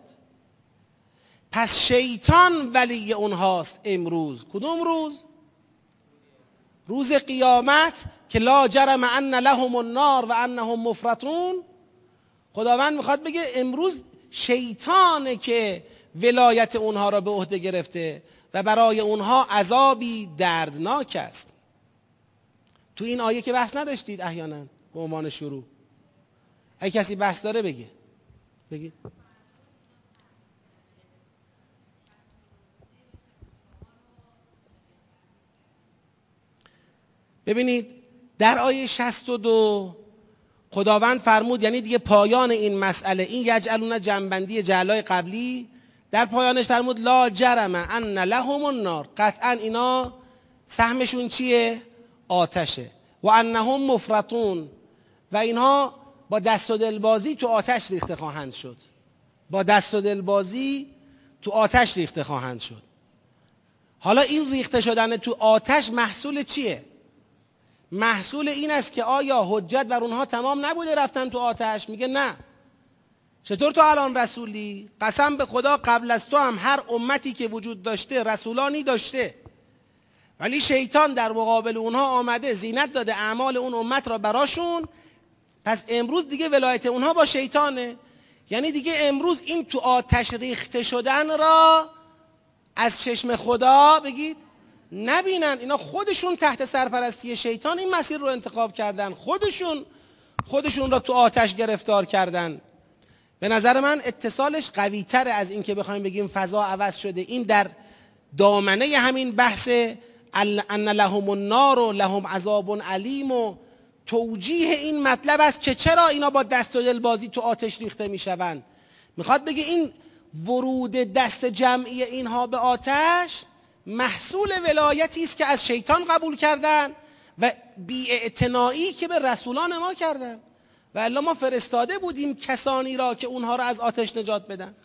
پس شیطان ولی اونهاست امروز. کدوم روز؟ روز قیامت که لا جرم ان لهم النار و انهم مفرطون. خداوند می‌خواد بگه امروز شیطانه که ولایت اونها را به عهده گرفته و برای اونها عذابی دردناک است. تو این آیه که بحث نداشتید احیانا به عنوان شروع. اگه کسی بحث داره بگه. بگید ببینید در آیه 62 خداوند فرمود یعنی دیگه پایان این مسئله این یجعلون جنبندی جعلای قبلی در پایانش فرمود لا جرم ان لهم النار. قطعا اینا سهمشون چیه؟ آتشه. و انهم مفرطون. و اینها با دست و دلبازی تو آتش ریخته خواهند شد. با دست و دلبازی تو آتش ریخته خواهند شد. حالا این ریخته شدن تو آتش محصول چیه؟ محصول این است که آیا حجت بر اونها تمام نبوده رفتن تو آتش؟ میگه نه. چطور تو الان رسولی؟ قسم به خدا قبل از تو هم هر امتی که وجود داشته رسولانی داشته. ولی شیطان در مقابل اونها آمده زینت داده اعمال اون امت را براشون. پس امروز دیگه ولایت اونها با شیطانه. یعنی دیگه امروز این تو آتش ریخته شدن را از چشم خدا بگید نبینن. اینا خودشون تحت سرپرستی شیطان این مسیر رو انتخاب کردن. خودشون خودشون را تو آتش گرفتار کردن. به نظر من اتصالش قوی تر از این که بخوایم بگیم فضا عوض شده. این در دامنه همین بحث ان لهم النار و لهم عذاب علیم و توجیه این مطلب است که چرا اینا با دست و دل بازی تو آتش ریخته می‌شوند. می‌خواد بگه این ورود دست جمعی اینها به آتش محصول ولایتی است که از شیطان قبول کردن و بیاعتنایی که به رسولان ما کردن. و الا ما فرستاده بودیم کسانی را که اونها را از آتش نجات بدن.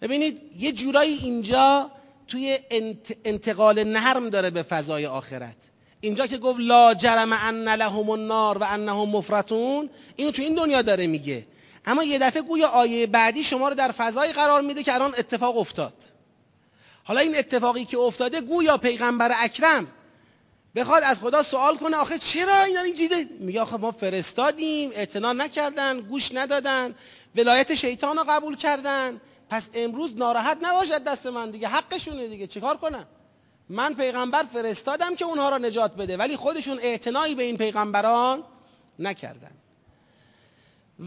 ببینید یه جورایی اینجا توی انتقال نرم داره به فضای آخرت. اینجا که گفت لا جرم ان لهم النار و انهم مفرطون اینو تو این دنیا داره میگه. اما یه دفعه گویا آیه بعدی شما رو در فضایی قرار میده که الان اتفاق افتاد. حالا این اتفاقی که افتاده گویا پیغمبر اکرم بخواد از خدا سوال کنه آخه چرا اینا این جیده میگه آخه ما فرستادیم اعتنا نکردن گوش ندادن ولایت شیطان رو قبول کردن. پس امروز ناراحت نباشد دست من دیگه حقشونه دیگه. چیکار کنم؟ من پیغمبر فرستادم که اونها را نجات بده ولی خودشون اعتنایی به این پیغمبران نکردن.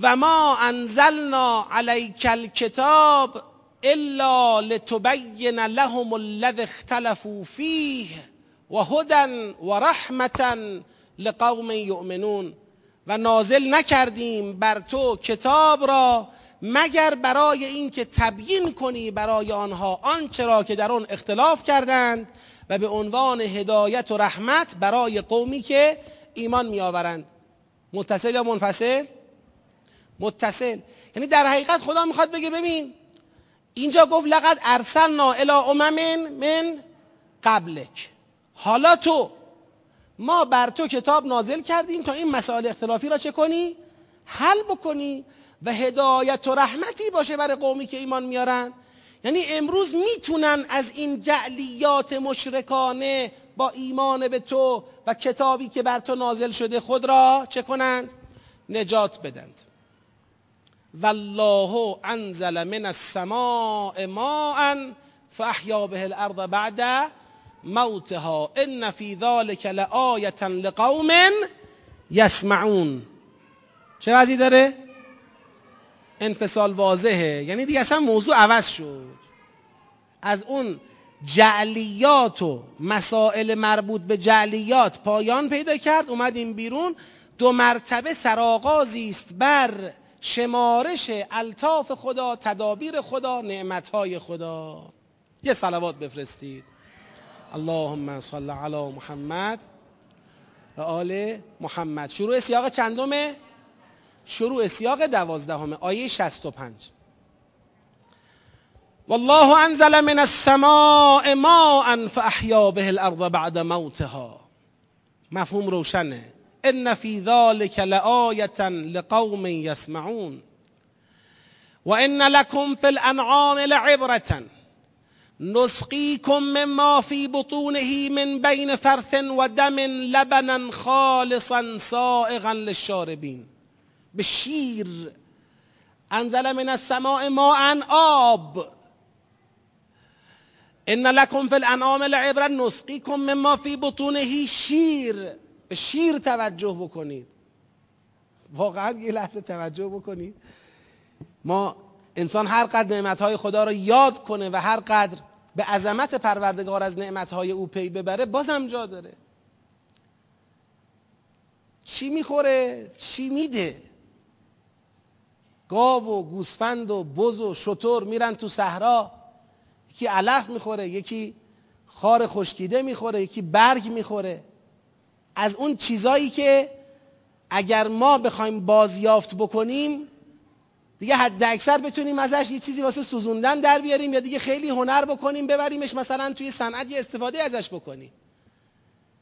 و ما انزلنا علیک الکتاب الا لتبین لهم الذی اختلفوا فیه. و هدى و رحمتا لقوم یؤمنون. و نازل نکردیم بر تو کتاب را مگر برای اینکه تبیین کنی برای آنها آنچه را که در آن اختلاف کردند و به عنوان هدایت و رحمت برای قومی که ایمان میآورند. متصل یا منفصل؟ متصل. یعنی در حقیقت خدا می‌خواد بگه ببین اینجا گفت لقد ارسلنا الى امم من قبلک. حالا تو ما بر تو کتاب نازل کردیم تا این مسائل اختلافی را چه کنی؟ حل بکنی و هدایت و رحمتی باشه برای قومی که ایمان میارن. یعنی امروز می‌تونن از این جعلیات مشرکانه با ایمان به تو و کتابی که بر تو نازل شده خود را چه کنند؟ نجات بدند. والله انزل من السماء ماء فاحیا به الارض بعد موتها ان فی ذلك لآیه لقوم یسمعون. چه وضعی داره؟ انفصال واضحه. یعنی دیگه اصلا موضوع عوض شد. از اون جعلیات و مسائل مربوط به جعلیات پایان پیدا کرد اومدیم بیرون. دو مرتبه سرآغازی است بر شمارش الطاف خدا تدابیر خدا نعمتهای خدا. یه صلوات بفرستید. اللهم صل علی محمد و آل محمد. شروع سیاق چندمه؟ شروع سیاق دوازدهم آیه 65 والله انزل من السماء ماء فاحیا به الارض بعد موتها. مفهوم روشنه. ان فی ذلك لآیه لقوم یسمعون. و ان لكم فی الانعام لعبرة. نسقيكم مما في بطونه من بين فرث ودم لبنا خالصا سائغا للشاربين. شیر انزل من السماء ماء آب. ان لکم فی الانعام لعبرا نسقیکم مما فی بطونه شیر. به شیر توجه بکنید. واقعا یه لحظه توجه بکنید. ما انسان هر قدر نعمتهای خدا را یاد کنه و هر قدر به عظمت پروردگار از نعمتهای او پی ببره بازم جا داره. چی می‌خوره؟ چی میده؟ گاو و گوسفند و بز و شتر میرن تو صحرا. یکی علف می‌خوره یکی خار خشکیده می‌خوره یکی برگ می‌خوره. از اون چیزایی که اگر ما بخوایم بازیافت بکنیم دیگه حد اکثر بتونیم ازش یه چیزی واسه سوزوندن در بیاریم یا دیگه خیلی هنر بکنیم ببریمش مثلا توی صنعت یه استفاده ازش بکنیم.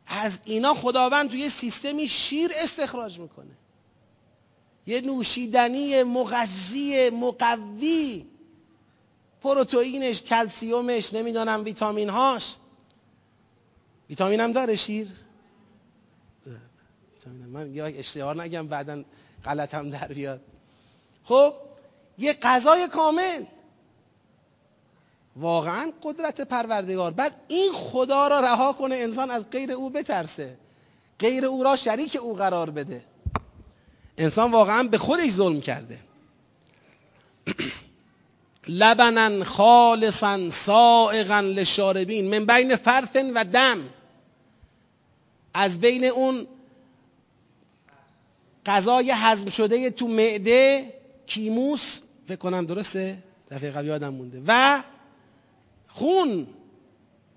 از اینا خداوند توی سیستمی شیر استخراج می‌کنه. یه نوشیدنی مغذی مقوی پروتئینش کلسیومش نمی‌دونم ویتامینهاش. ویتامین هم داره شیر؟ من یا اشتهار نگم بعدا غلط هم در بیاد. خب؟ یه غذای کامل. واقعا قدرت پروردگار. بعد این خدا را رها کنه انسان از غیر او بترسه. غیر او را شریک او قرار بده. انسان واقعا به خودش ظلم کرده. لبنا خالصا سائغا للشاربین. من بین فرث و دم. از بین اون غذای هضم شده تو معده کیموس فکر کنم درسته؟ دفعه قبل یادم مونده. و خون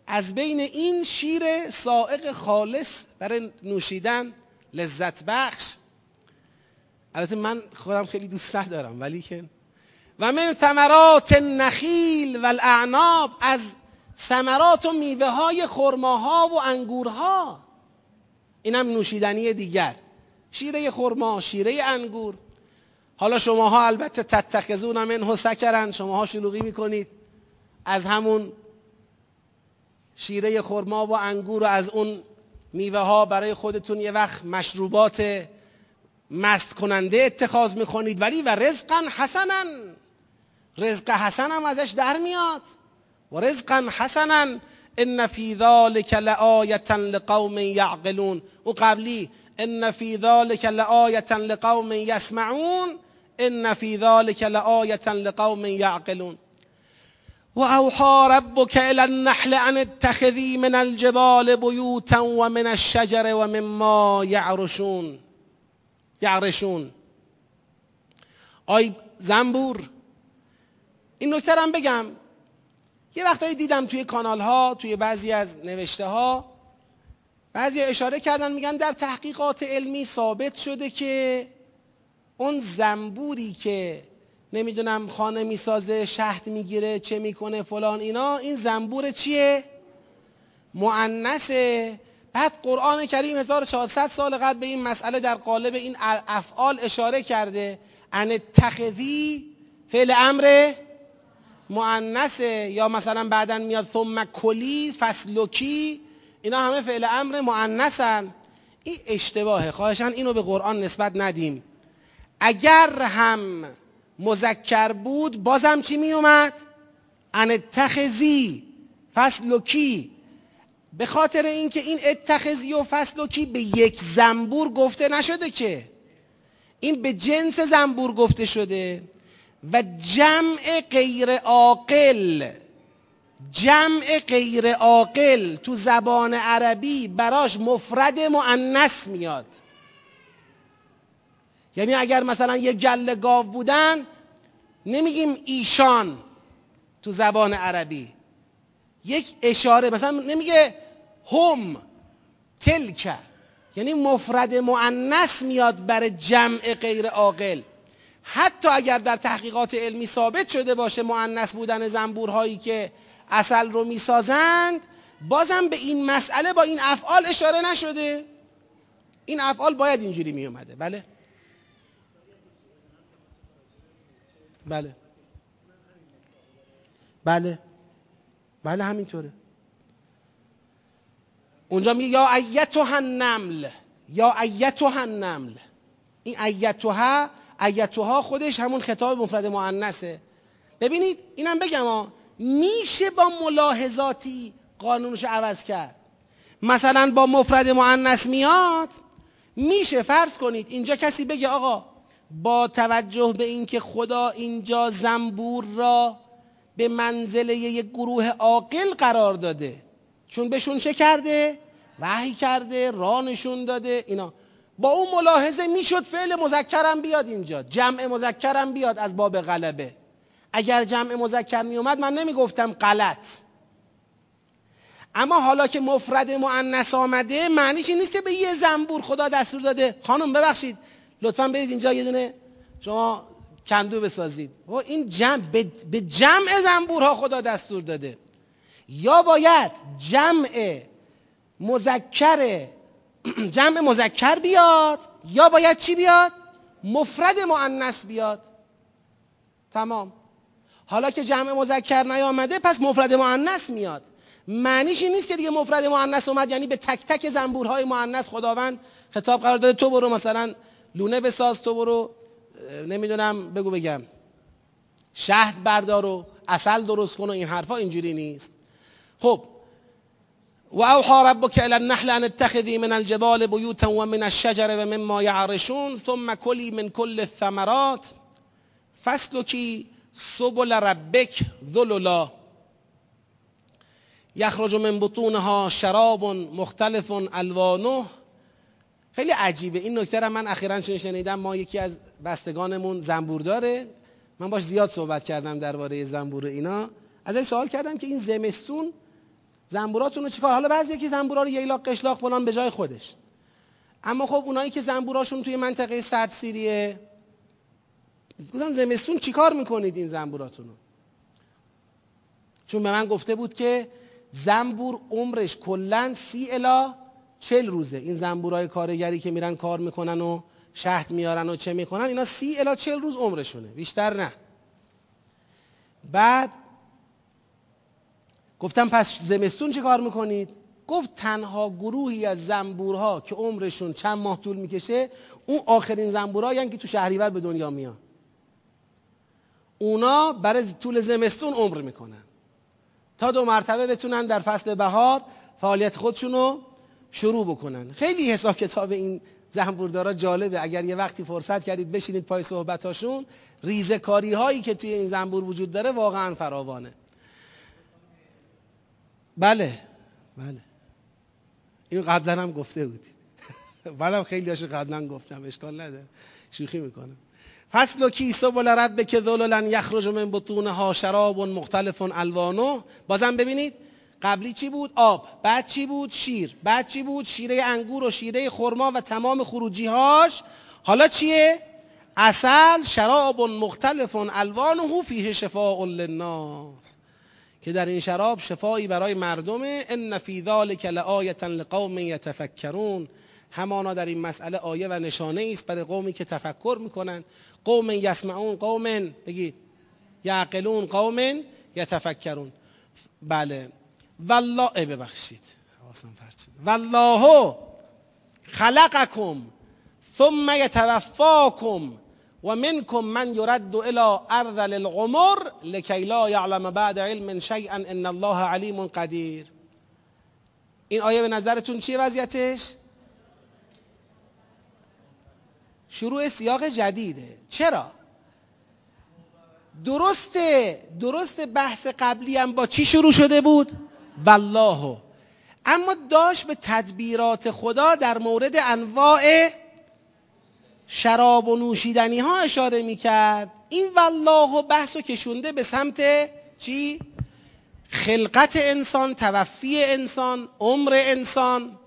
از بین این شیر سائق خالص برای نوشیدن لذت بخش. البته من خودم خیلی دوست ندارم ولی که. و من ثمرات النخیل و الاعناب از ثمرات و میوه های خرماها و انگورها. اینم نوشیدنی دیگر. شیره خرما شیره انگور. حالا شماها البته تتخذون منه سکرن شماها شلوغی می‌کنید. از همون شیره خرما و انگور و از اون میوه ها برای خودتون یه وقت مشروبات مست کننده اتخاذ می‌کنید. ولی و رزقا حسنا. رزق حسن هم ازش در میاد. و رزقا حسنا. ان فی ذلک لآیه لقوم یعقلون. او قبلی ان فی ذلک لآیه لقوم یسمعون. ان فی ذلک لآیه لقوم یعقلون و اوحى ربك الى النحل ان اتخذی من الجبال بیوتا و من الشجر و مما یعرشون یعرشون آی زنبور این نکته هم بگم. یه وقتایی دیدم توی کانال ها توی بعضی از نوشته ها بعضی اشاره کردن میگن در تحقیقات علمی ثابت شده که اون زنبوری که نمی‌دونم خانه می‌سازه شهد می‌گیره چه می‌کنه فلان اینا این زنبور چیه؟ معنسه بعد قرآن کریم 1400 سال قبل به این مسئله در قالب این افعال اشاره کرده. ان تخذی فعل امر معنسه یا مثلا بعدا میاد ثم کلی فسلکی اینا همه فعل امر معنسن این اشتباهه. خواهشان اینو به قرآن نسبت ندیم. اگر هم مذکر بود بازم چی می اومد؟ ان اتخذی فسلکی به خاطر اینکه این اتخذی و فسلکی به یک زنبور گفته نشده که. این به جنس زنبور گفته شده و جمع غیر عاقل جمع غیر عاقل تو زبان عربی براش مفرد معنس میاد. یعنی اگر مثلا یه گله گاو بودن نمیگیم ایشان تو زبان عربی. یک اشاره مثلا نمیگه هم تلک. یعنی مفرد معنس میاد برای جمع غیر عاقل. حتی اگر در تحقیقات علمی ثابت شده باشه معنس بودن زنبورهایی که اصل رو می‌سازند بازم به این مسئله با این افعال اشاره نشده. این افعال باید اینجوری می اومده بله؟ بله. بله. بله همینطوره. اونجا میگه یا ایتها النمل یا ایتها النمل. این ایتها ایتها خودش همون خطاب مفرد مؤنثه. ببینید اینم بگم ها میشه با ملاحظاتی قانونش عوض کرد. مثلا با مفرد مؤنث میاد میشه فرض کنید اینجا کسی بگه آقا با توجه به اینکه خدا اینجا زنبور را به منزله یک گروه عاقل قرار داده. چون بهشون چه کرده؟ وحی کرده رانشون داده اینا. با اون ملاحظه می‌شد فعل مذکرم بیاد اینجا. جمع مذکرم بیاد از باب غلبه. اگر جمع مذکر می اومد من نمی‌گفتم غلط. اما حالا که مفرد مؤنث آمده معنیش این نیست که به یه زنبور خدا دستور داده؟ خانم ببخشید. لطفا برید اینجا یه دونه شما کندو بسازید. و این جمع به جمع زنبورها خدا دستور داده. یا باید جمع مذکر جمع مذکر بیاد یا باید چی بیاد؟ مفرد مؤنث بیاد. تمام. حالا که جمع مذکر نیامده پس مفرد مؤنث میاد. معنیش این نیست که دیگه مفرد مؤنث اومد یعنی به تک تک زنبورهای مؤنث خداوند خطاب قرار داده تو برو مثلا لونه بساز تو برو نمی‌دونم بگو بگم. شهد بردار و اصل درست کن و این حرفا اینجوری نیست. خب و اوحى ربك الى النحل ان اتخذي من الجبال بيوتا ومن الشجر ومما يعرشون ثم كلي من كل الثمرات. فاسلكي سبل ربك ذللا. یخرج من بطونها شراب مختلف الوانه خیلی عجیبه. این نکته رو من اخیرا چون شنیدم ما یکی از بستگانمون زنبور داره من باش زیاد صحبت کردم درباره زنبور اینا. ازش سوال کردم که این زمستون زنبوراتون رو چیکار؟ حالا بعضی که زنبورا رو ییلاق قشلاق فلان به جای خودش. اما خب اونایی که زنبوراشون توی منطقه سردسیریه گفتم زمستون چیکار می‌کنید این زنبوراتون رو؟ چون به من گفته بود که زنبور عمرش کلا سی الا چل روزه. این زنبورای کارگری که میرن کار می‌کنن و شهد میارن و چه می‌کنن اینا سی الا چل روز عمرشونه. بیشتر نه. بعد گفتم پس زمستون چه کار می‌کنید؟ گفت تنها گروهی از زنبورها که عمرشون چند ماه طول می‌کشه اون آخرین زنبورهایی که تو شهریور به دنیا میان. اونا برای طول زمستون عمر می‌کنن. تا دو مرتبه بتونن در فصل بهار فعالیت خودشون رو شروع بکنن. خیلی حساب کتاب این زنبوردارا جالبه. اگر یه وقتی فرصت کردید بشینید پای صحبتاشون ریزه کاری هایی که توی این زنبور وجود داره واقعا فراوانه. بله بله. این قبلا هم گفته بودید منم خیلی هاشو قبلا گفتم اشکال نداره. شوخی می‌کنم. فصل کی سبل رب که ذللا یخرج من بطونها شراب مختلف الوانه. بازم ببینید قبلی چی بود؟ آب. بعد چی بود؟ شیر. بعد چی بود؟ شیره انگور و شیره خرما و تمام خروجی هاش حالا چیه؟ اصل شراب مختلف الوانه فیه شفاء للناس. که در این شراب شفایی برای مردمه. ان فی ذلک لآیه لقوم یتفکرون. همانا در این مسئله آیه و نشانه است برای قومی که تفکر می‌کنند قوم یسمعون قوم بگید. یعقلون قوم یتفکرون. بله. والله ببخشید. حواسم پرت شد. والله خلقکم ثم یتوفاکم و منکم من یرد الى ارذل العمر لکی لا یعلم بعد علم شیئا ان الله علیم قدیر. این آیه به نظرتون چیه وضعیتش؟ شروع سیاق جدیده. چرا؟ درسته درست بحث قبلی هم با چی شروع شده بود؟ والله. اما داشت به تدبیرات خدا در مورد انواع شراب و نوشیدنی ها اشاره می کرد این والله و بحث و کشونده به سمت چی؟ خلقت انسان توفی انسان عمر انسان.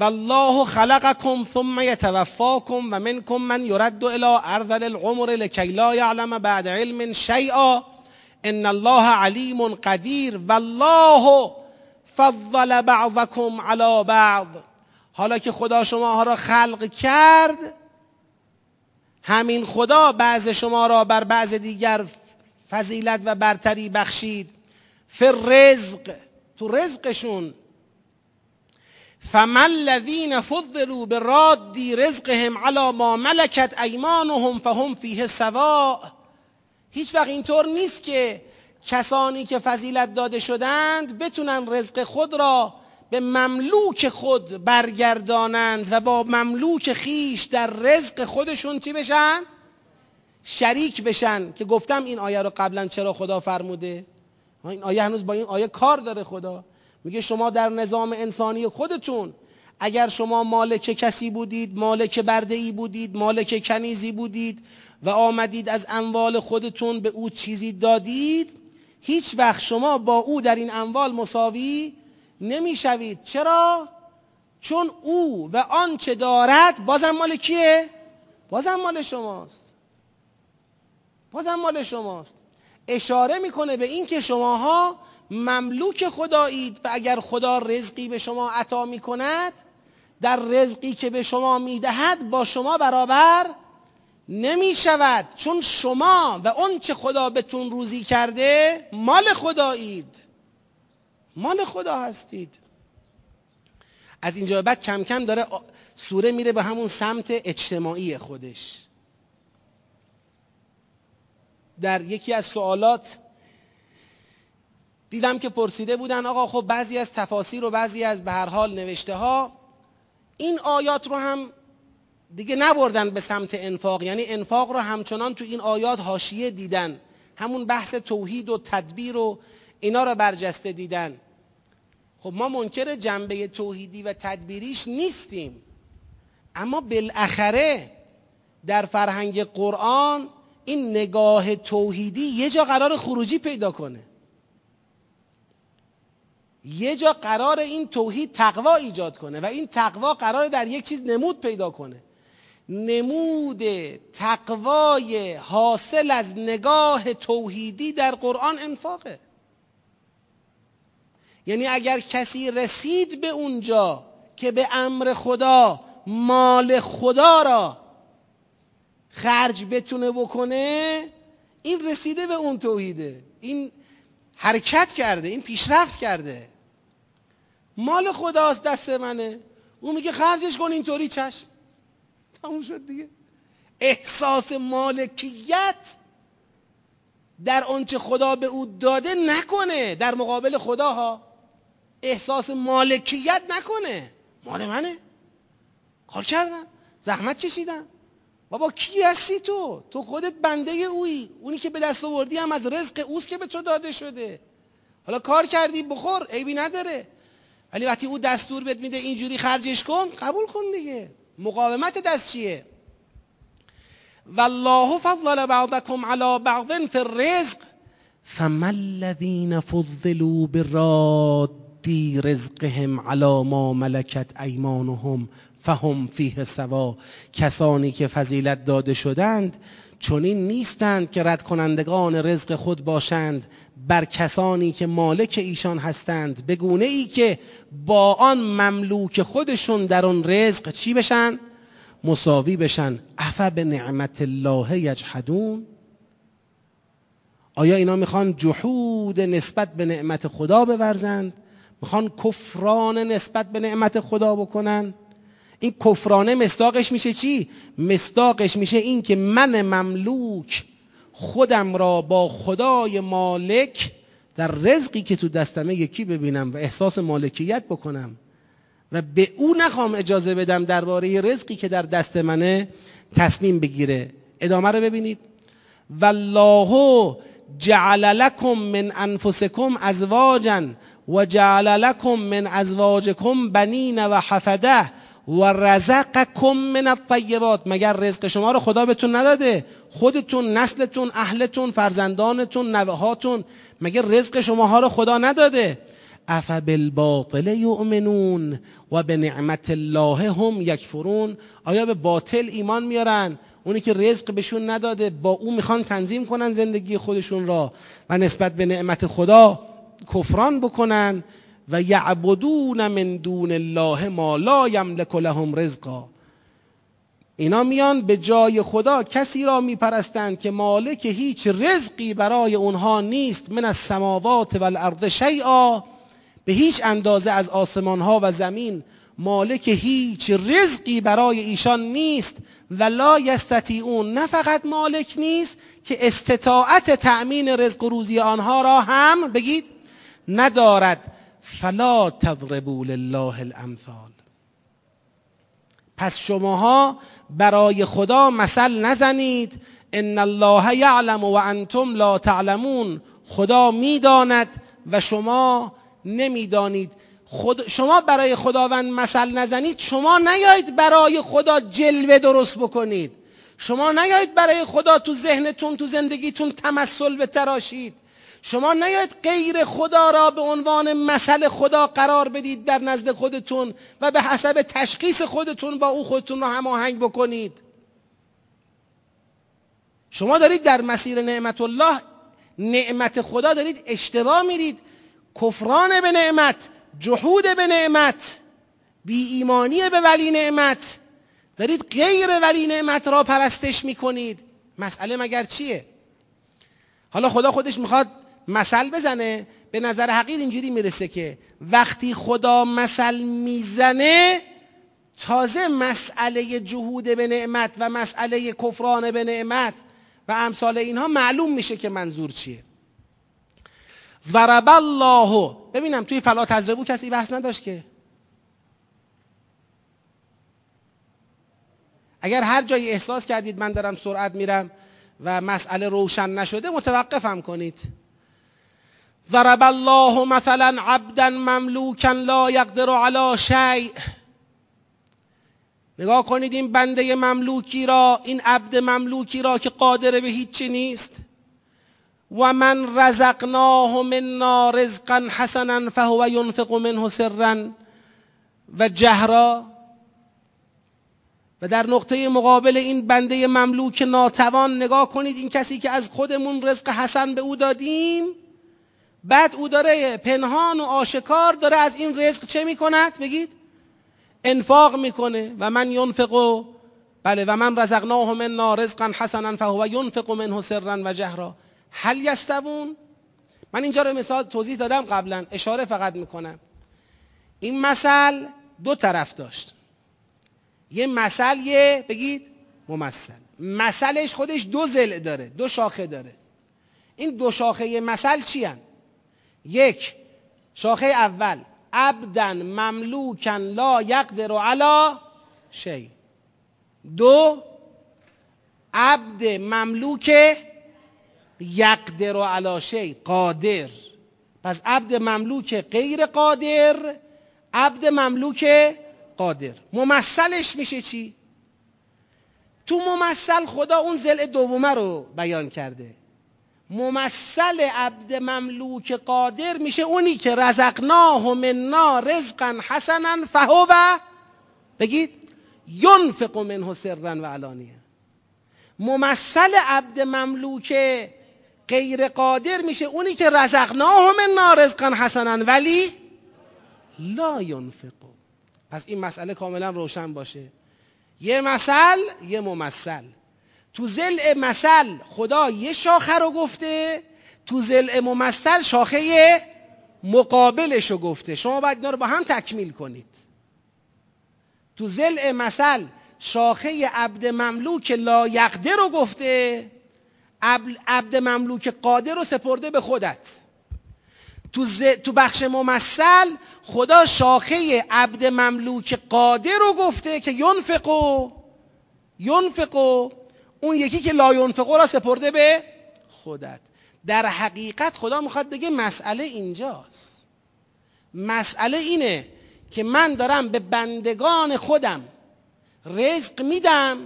والله خلقكم ثم يتوفاكم و منكم من يرد الى ارذل العمر لكي لا يعلم بعد علم شيئا ان الله علیم قدیر والله فضل بعضكم على بعض حالا که خدا شما را خلق کرد همین خدا بعض شما را بر بعض دیگر فضیلت و برتری بخشید فر رزق تو رزقشون فمن الذین فضلوا برادی رزقهم على ما ملکت ایمانهم فهم فیه سواء هیچ وقت اینطور نیست که کسانی که فضیلت داده شدند بتونن رزق خود را به مملوک خود برگردانند و با مملوک خیش در رزق خودشون چی بشن؟ شریک بشن. که گفتم این آیه رو قبلا چرا خدا فرموده؟ این آیه هنوز با این آیه کار داره خدا. میگه شما در نظام انسانی خودتون اگر شما مالک کسی بودید مالک برده ای بودید مالک کنیزی بودید و آمدید از اموال خودتون به او چیزی دادید هیچ وقت شما با او در این اموال مساوی نمی‌شوید چرا؟ چون او و آنچه دارد بازم مال کیه؟ بازم مال شماست بازم مال شماست اشاره می‌کنه به این که شماها مملوک خدایید و اگر خدا رزقی به شما عطا می‌کند در رزقی که به شما می‌دهد با شما برابر نمی شود چون شما و اون چه خدا بهتون روزی کرده مال خدایید. مال خدا هستید. از اینجا بعد کم کم داره سوره میره به همون سمت اجتماعی خودش. در یکی از سوالات دیدم که پرسیده بودن آقا خب بعضی از تفاسیر و بعضی از به هر حال نوشته ها این آیات رو هم دیگه نبردن به سمت انفاق. یعنی انفاق رو همچنان تو این آیات حاشیه دیدن. همون بحث توحید و تدبیر و اینا رو برجسته دیدن. خب ما منکر جنبه توحیدی و تدبیریش نیستیم. اما بالاخره در فرهنگ قرآن این نگاه توحیدی یه جا قرار خروجی پیدا کنه. یه جا قرار این توحید تقوا ایجاد کنه و این تقوا قرار در یک چیز نمود پیدا کنه. نمود تقوای حاصل از نگاه توحیدی در قرآن انفاقه. یعنی اگر کسی رسید به اونجا که به امر خدا مال خدا را خرج بتونه بکنه این رسیده به اون توحیده. این حرکت کرده این پیشرفت کرده. مال خداست دست منه. او میگه خرجش کن اینطوری چشم. تموم شد دیگه. احساس مالکیت در آنچه خدا به او داده نکنه در مقابل خدا ها احساس مالکیت نکنه. مال منه. کار کردم. زحمت کشیدم. بابا کی هستی تو؟ تو خودت بنده اویی. اونی که به دست آوردی هم از رزق اوست که به تو داده شده. حالا کار کردی بخور. عیبی نداره. ولی وقتی او دستور بهت میده اینجوری خرجش کن قبول کن دیگه. مقاومت دست چیه؟ والله فضل بعضكم على بعض في الرزق فما الذين فضلوا براد رزقهم على ما ملكت ایمانهم فهم فیه سوا. کسانی که فضیلت داده شدند چنین نیستند که رد کنندگان رزق خود باشند. بر کسانی که مالک ایشان هستند به گونه ای که با آن مملوک خودشون در آن رزق چی بشن؟ مساوی بشن افا به نعمت الله یجحدون آیا اینا می‌خوان جحود نسبت به نعمت خدا بورزند می‌خوان کفران نسبت به نعمت خدا بکنن این کفرانه مستاقش میشه چی؟ مستاقش میشه این که من مملوک خودم را با خدای مالک در رزقی که تو دستمه یکی ببینم و احساس مالکیت بکنم و به او نخوام اجازه بدم درباره رزقی که در دست منه تصمیم بگیره. ادامه رو ببینید. والله جعل لكم من انفسکم ازواجا و جعل لكم من ازواجکم بنین و حفده. و رزقکم من الطیبات مگر رزق شما رو خدا بهتون نداده. خودتون نسلتون اهلتون فرزندانتون نوهاتون. مگر رزق شماها رو خدا نداده؟ اف بالباطل یؤمنون و به نعمت الله هم یکفرون. آیا به باطل ایمان میارن؟ اونی که رزق بهشون نداده با او می‌خوان تنظیم کنن زندگی خودشون را و نسبت به نعمت خدا کفران بکنن. و یعبدون من دون الله ما لا یملک لهم رزقا. اینا میان به جای خدا کسی را میپرستند که مالک هیچ رزقی برای اونها نیست من از سماوات و الارض شیئا. به هیچ اندازه از آسمان ها و زمین مالک هیچ رزقی برای ایشان نیست و لا یستطیعون نه فقط مالک نیست که استطاعت تأمین رزق روزی آنها را هم بگید ندارد. فلا تضربوا لله الامثال. پس شماها برای خدا مثل نزنید. ان الله یعلم و انتم لا تعلمون. خدا می‌داند و شما نمی‌دانید. خود شما برای خداوند مثل نزنید. شما نیایید برای خدا جلوه درست بکنید. شما نیایید برای خدا تو ذهنتون تو زندگیتون تمثل بتراشید. شما نیاید غیر خدا را به عنوان مثل خدا قرار بدید در نزد خودتون و به حسب تشخیص خودتون با او خودتون را هماهنگ بکنید. شما دارید در مسیر نعمت الله نعمت خدا دارید اشتباه میرید. کفران به نعمت جهود به نعمت بی ایمانی به ولی نعمت دارید غیر ولی نعمت را پرستش می‌کنید. مسئله مگر چیه؟ حالا خدا خودش می‌خواد مثل بزنه به نظر حقیر اینجوری می‌رسه که وقتی خدا مثل می‌زنه تازه مسئله جهود به نعمت و مسئله کفران به نعمت و امثال اینها معلوم میشه که منظور چیه. ضرب الله ببینم توی فلا تجربو کسی بحث نداشت که؟ اگر هر جایی احساس کردید من دارم سرعت میرم و مسئله روشن نشده متوقفم کنید. ضرب الله مثلا عبدا مملوکا لا یقدر علی شیء. نگاه کنید این بنده مملوکی را این عبد مملوکی را که قادر به هیچی نیست. و من رزقناه منا رزقا حسنا فهو ينفق منه سرا. و جهرا. و در نقطه مقابل این بنده مملوک ناتوان نگاه کنید این کسی که از خودمون رزق حسن به او دادیم بعد او داره پنهان و آشکار داره از این رزق چه می‌کند؟ بگید. انفاق می‌کنه. و من ینفق بله و من رزقناه منا رزقا حسنا فهو ینفق منه سرا و جهرا. هل یستوون؟ من اینجا رو مثال توضیح دادم قبلا. اشاره فقط می‌کنم. این مثل دو طرف داشت. یه مثل یه بگید ممثل. مثلش خودش دو زل داره دو شاخه داره. این دو شاخه مثل چی هن؟ یک. شاخه اول. عبدن مملوکن لا یقدر علی شی. دو. عبد مملوک یقدر علی شی. قادر. پس عبد مملوک غیر قادر عبد مملوک قادر. ممثلش میشه چی؟ تو ممثل خدا اون زل دومه رو بیان کرده. ممثل عبد مملوک قادر میشه اونی که رزقناه منا رزقا حسنا فهو بگید ینفق منه سرا و علانیه. ممثل عبد مملوک غیر قادر میشه اونی که رزقناه منا رزقا حسنا ولی لا ینفق. پس این مسئله کاملا روشن باشه. یه مثل یه ممثل. تو زل مثل خدا یه شاخه رو گفته تو زل ممثل شاخه مقابلش رو گفته. شما باید اینا رو با هم تکمیل کنید. تو زل مثل شاخه عبد مملوک لا یقدر رو گفته عبد مملوک قادر رو سپرده به خودت. تو, ز... تو بخش ممثل خدا شاخه عبد مملوک قادر رو گفته که ینفقو ینفقو اون یکی که لا ینفقو را سپرده به خودت. در حقیقت خدا می‌خواد بگه مسئله اینجاست. مسئله اینه که من دارم به بندگان خودم رزق میدم.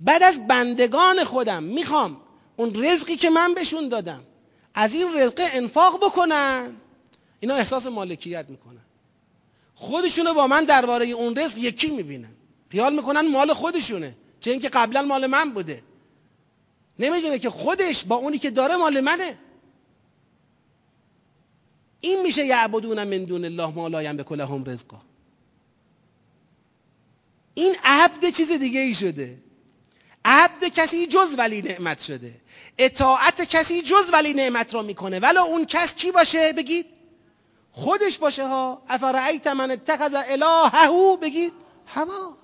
بعد از بندگان خودم می‌خوام اون رزقی که من بهشون دادم از این رزق انفاق بکنن. اینا احساس مالکیت می‌کنن. خودشونو با من درباره اون رزق یکی می‌بینن. خیال می‌کنن مال خودشونه. چه اینکه قبلا مال من بوده. نمی‌دونه که خودش با اونی که داره مال منه. این میشه یعبدون من دون الله ما لا یملک لهم رزقا. این عبد چیز دیگه ای شده. عبد کسی جز ولی نعمت شده. اطاعت کسی جز ولی نعمت را می‌کنه. ولی اون کس کی باشه بگید؟ خودش باشه ها. افرعیت من اتخذ الههو بگید؟ هوا.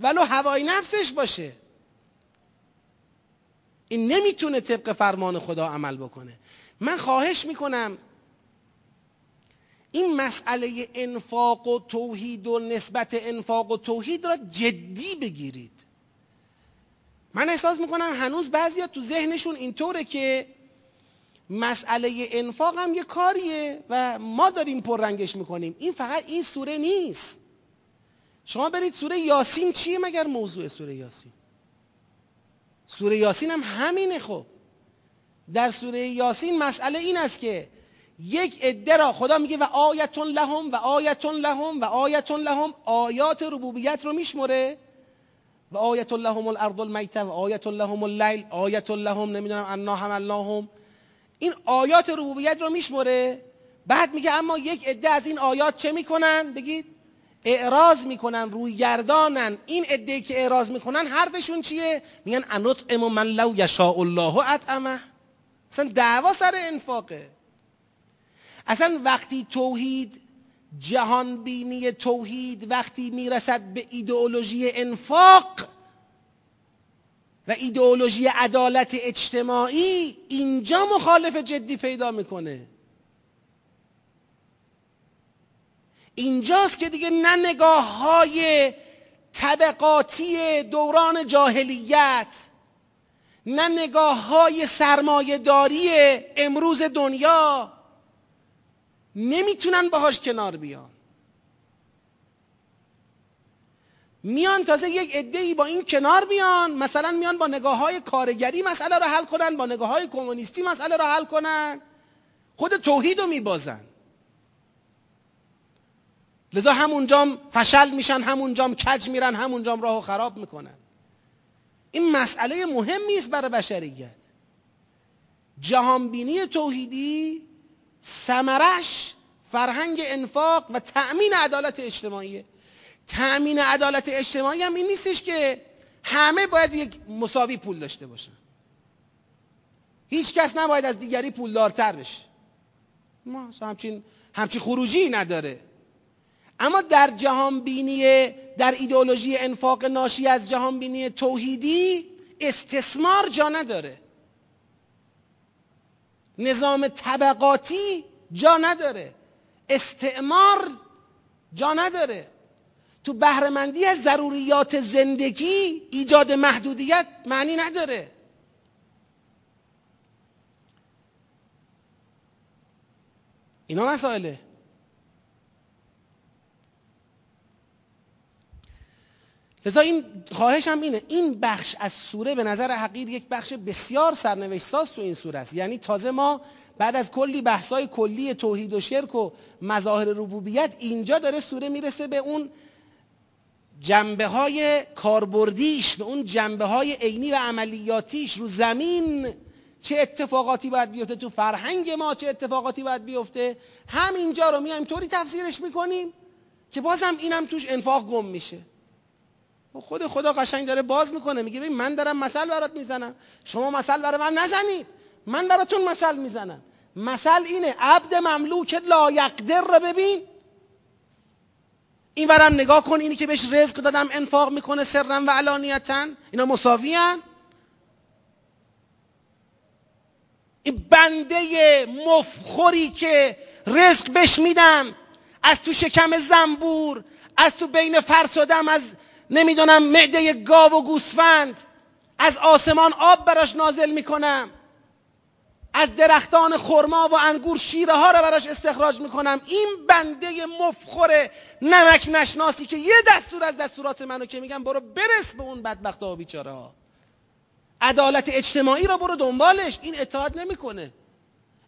ولو هوای نفسش باشه. این نمی‌تونه طبق فرمان خدا عمل بکنه. من خواهش می‌کنم این مسئله انفاق و توحید و نسبت انفاق و توحید را جدی بگیرید. من احساس می‌کنم هنوز بعضیا تو ذهنشون اینطوره که مسئله انفاق هم یه کاریه و ما داریم پررنگش می‌کنیم. این فقط این سوره نیست. شما برید سوره یاسین چیه مگر موضوع سوره یاسین؟ سوره یاسین هم همینه خب. در سوره یاسین مسئله این است که یک عده را خدا میگه و آیتون لهم و آیتون لهم و آیتون لهم آیات ربوبیت رو میشمره و آیت لهم الارض المیته و آیت لهم اللیل آیت لهم نمی‌دونم انا حملناهم این آیات ربوبیت رو میشمره بعد میگه اما یک عده از این آیات چه می‌کنن؟ بگید. اعراض می‌کنن روی گردانن این عده که اعراض می‌کنن حرفشون چیه؟ میگن انطعم من لو یشاء الله اطعمه. اصلا دعوا سر انفاقه. اصلا وقتی توحید جهان بینی توحید وقتی می‌رسد به ایدئولوژی انفاق و ایدئولوژی عدالت اجتماعی اینجا مخالف جدی پیدا می‌کنه. اینجاست که دیگه نه نگاه های طبقاتی دوران جاهلیت نه نگاه های سرمایهداری امروز دنیا نمی‌تونن باهاش کنار بیان. میان تازه یک ای با این کنار بیان مثلا میان با نگاه های کارگری مسئله رو حل کنن با نگاه های کمونیستی مسئله رو حل کنن. خود توحید رو میبازن. لذا همونجام فشل میشن همونجام کج میرن همونجام راه خراب می‌کنن. این مسئله مهمی است برای بشریت. جهانبینی توحیدی سمرش فرهنگ انفاق و تأمین عدالت اجتماعیه تأمین عدالت اجتماعی هم این نیستش که همه باید یک مساوی پول داشته باشن. هیچ کس نباید از دیگری پولدارتر بشه. ما همچین همچین خروجی نداره. اما در جهان بینی در ایدئولوژی انفاق ناشی از جهان بینی توحیدی استثمار جا نداره. نظام طبقاتی جا نداره. استعمار جا نداره. تو بهرهمندی از ضروریات زندگی ایجاد محدودیت معنی نداره. اینا مسائله. لذا این خواهش هم اینه. این بخش از سوره به نظر حقیر یک بخش بسیار سرنوشت ساز تو این سوره است. یعنی تازه ما بعد از کلی بحثای کلی توحید و شرک و مظاهر ربوبیت اینجا داره سوره می‌رسه به اون جنبه های کاربردیش به اون جنبه های عینی و عملیاتیش رو زمین. چه اتفاقاتی باید بیفته تو فرهنگ ما چه اتفاقاتی باید بیفته؟ همینجا رو میایم. طوری تفسیرش می‌کنیم که بازم اینم توش انفاق گم میشه. خود خدا قشنگ داره باز می‌کنه. میگه ببین من دارم مثل برات می‌زنم. شما مثل برای من نزنید. من براتون مثل می‌زنم. مثل اینه. عبد مملوک لایقدر رو ببین. این ورم نگاه کن. اینی که بهش رزق دادم انفاق می‌کنه سرم و علانیتا. اینا مساوی این بنده مفخوری که رزق بهش میدم. از تو شکم زنبور از تو بین فرسادم از نمی‌دونم معده گاو و گوسفند. از آسمان آب براش نازل می‌کنم. از درختان خرما و انگور شیره ها رو براش استخراج می‌کنم. این بنده مفخور نمک نشناسی که یه دستور از دستورات منو که میگم برو برس به اون بدبخت و بیچاره ها. عدالت اجتماعی رو برو دنبالش. این اطاعت نمی‌کنه.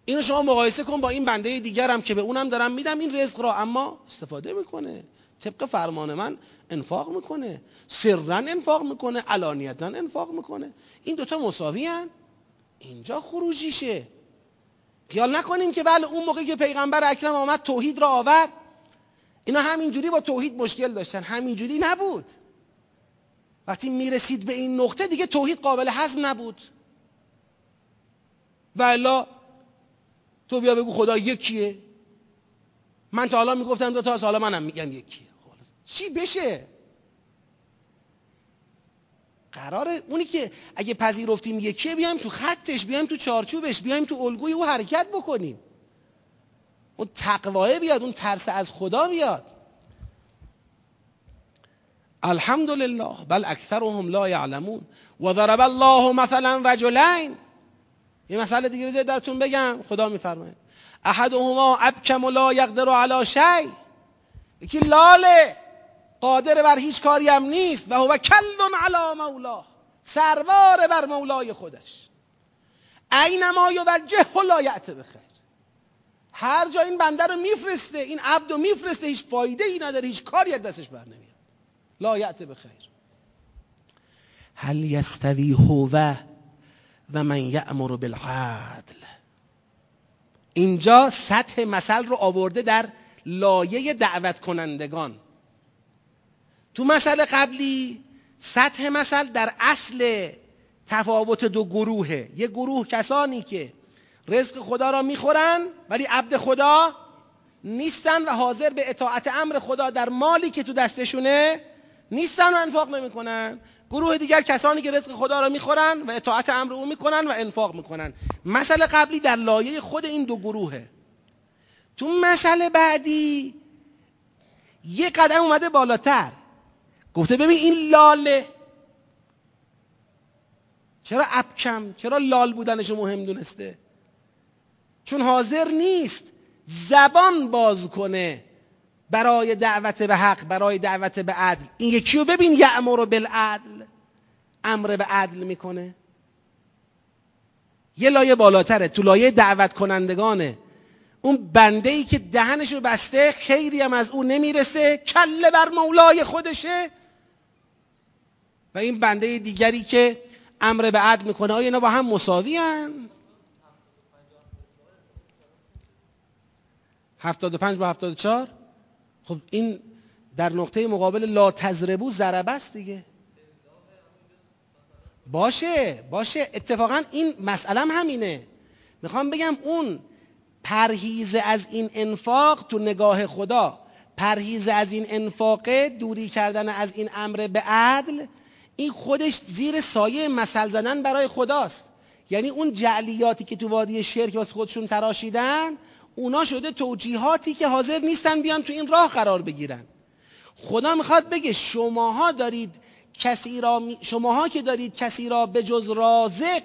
اینو شما مقایسه کن با این بنده دیگرم که به اونم دارم میدم. این رزق را اما استفاده می‌کنه. طبق فرمان من انفاق می‌کنه. سرا انفاق می‌کنه علانیتا انفاق می‌کنه. این دوتا مساوی هن. اینجا خروجیشه. خیال نکنیم که بله اون موقع که پیغمبر اکرم آمد توحید را آورد. اینا همینجوری با توحید مشکل داشتن. همینجوری نبود. وقتی می‌رسید به این نقطه دیگه توحید قابل هضم نبود. و الا تو بیا بگو خدا یکیه. من تا حالا می‌گفتم دو تا حالا منم میگم یکیه. چی بشه؟ قراره اونی که اگه پذیرفتیم یکیه بیایم تو خطش بیایم تو چارچوبش بیایم تو الگوی او حرکت بکنیم. اون تقواه بیاد اون ترس از خدا بیاد. الحمدلله بل اکثرهم لا یعلمون. و ضرب الله مثلا رجلین. یه مسئله دیگه بذارید درتون بگم. خدا میفرماید. احدهما ابکم لا یقدر علی شیء یکی لاله. قادر بر هیچ کاری هم نیست و هو کل علی مولاه سروار بر مولای خودش. اینما یوجه لا یعت بخیر. هر جا این بنده رو میفرسته این عبد رو میفرسته هیچ فایده ای نداره هیچ کاری از دستش بر نمیاد. لا یعت بخیر. هل یستوی هو و من یأمر بالعدل؟ اینجا سطح مثل رو آورده در لایه دعوت کنندگان تو مسئله قبلی سطح مثل در اصل تفاوت دو گروهه. یه گروه کسانی که رزق خدا را می‌خورن ولی عبد خدا نیستن و حاضر به اطاعت امر خدا در مالی که تو دستشونه نیستن و انفاق نمی‌کنن. گروه دیگر کسانی که رزق خدا را می‌خورن و اطاعت امر او می‌کنن و انفاق می‌کنن. مسئله قبلی در لایه خود این دو گروهه. تو مسئله بعدی یه قدم اومده بالاتر. گفته ببین این لاله چرا ابکم؟ چرا لال بودنش مهم دونسته؟ چون حاضر نیست زبان باز کنه برای دعوت به حق برای دعوت به عدل. این یکی رو ببین یعمر بالعدل. امر به عدل می‌کنه. یه لایه بالاتره تو لایه دعوت کنندگانه. اون بنده ای که دهنش رو بسته خیری هم از او نمی‌رسه کله بر مولای خودشه. و این بنده دیگری که امر به عدل می‌کنه آیا اینا با هم مساوی هن؟ هفتاد و پنج با هفتاد و چار خب این در نقطه مقابل لا تزربو ضربه است دیگه. باشه باشه. اتفاقا این مسئله همینه. می‌خوام بگم اون پرهیز از این انفاق تو نگاه خدا پرهیز از این انفاقه دوری کردن از این امر به عدل این خودش زیر سایه مثل زدن برای خداست. یعنی اون جعلیاتی که تو وادی شرک واسه خودشون تراشیدن اونا شده توجیهاتی که حاضر نیستن بیان تو این راه قرار بگیرن. خدا می‌خواد بگه شماها دارید کسی را شماها که دارید کسی را به جز رازق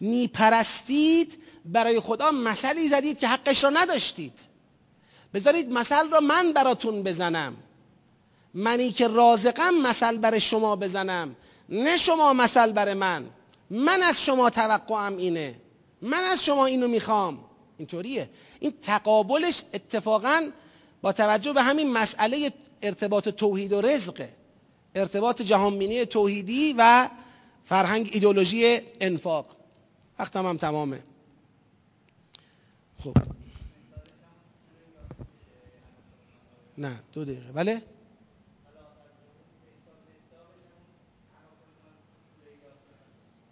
میپرستید برای خدا مثلی زدید که حقش را نداشتید. بذارید مثل را من براتون بزنم. منی که رازقم مثل برای شما بزنم نه شما مثل برای من. من از شما توقعم اینه. من از شما اینو می‌خوام. اینطوریه. این تقابلش اتفاقا با توجه به همین مسئله ارتباط توحید و رزقه ارتباط جهانبینی توحیدی و فرهنگ ایدولوژی انفاق. وقتم هم تمامه. خب. نه دو دقیقه. بله؟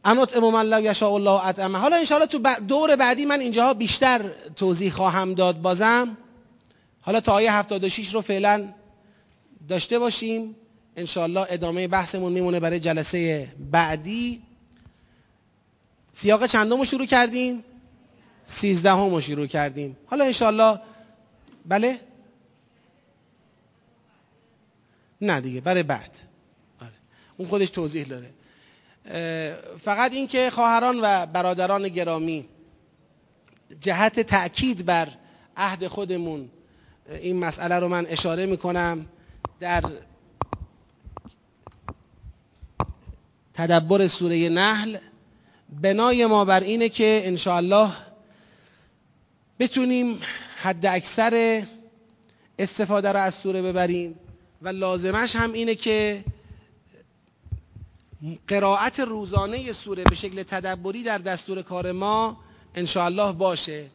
انات من لو یشاء الله اطعمه. حالا انشاءالله تو دور بعدی من اینجاها بیشتر توضیح خواهم داد بازم. حالا تا آیه 76 رو فعلا داشته باشیم. انشاءالله ادامه بحثمون میمونه برای جلسه بعدی. سیاق چندم رو شروع کردیم؟ سیزدهم رو شروع کردیم. حالا انشاءالله بله؟ نه دیگه برای بعد. آره. اون خودش توضیح داره فقط اینکه خواهران و برادران گرامی جهت تأکید بر عهد خودمون این مسئله رو من اشاره می‌کنم در تدبر سوره نحل. بنای ما بر اینه که انشاءالله بتونیم حد اکثر استفاده رو از سوره ببریم و لازمش هم اینه که قرائت روزانه سوره به شکل تدبری در دستور کار ما انشاءالله باشه.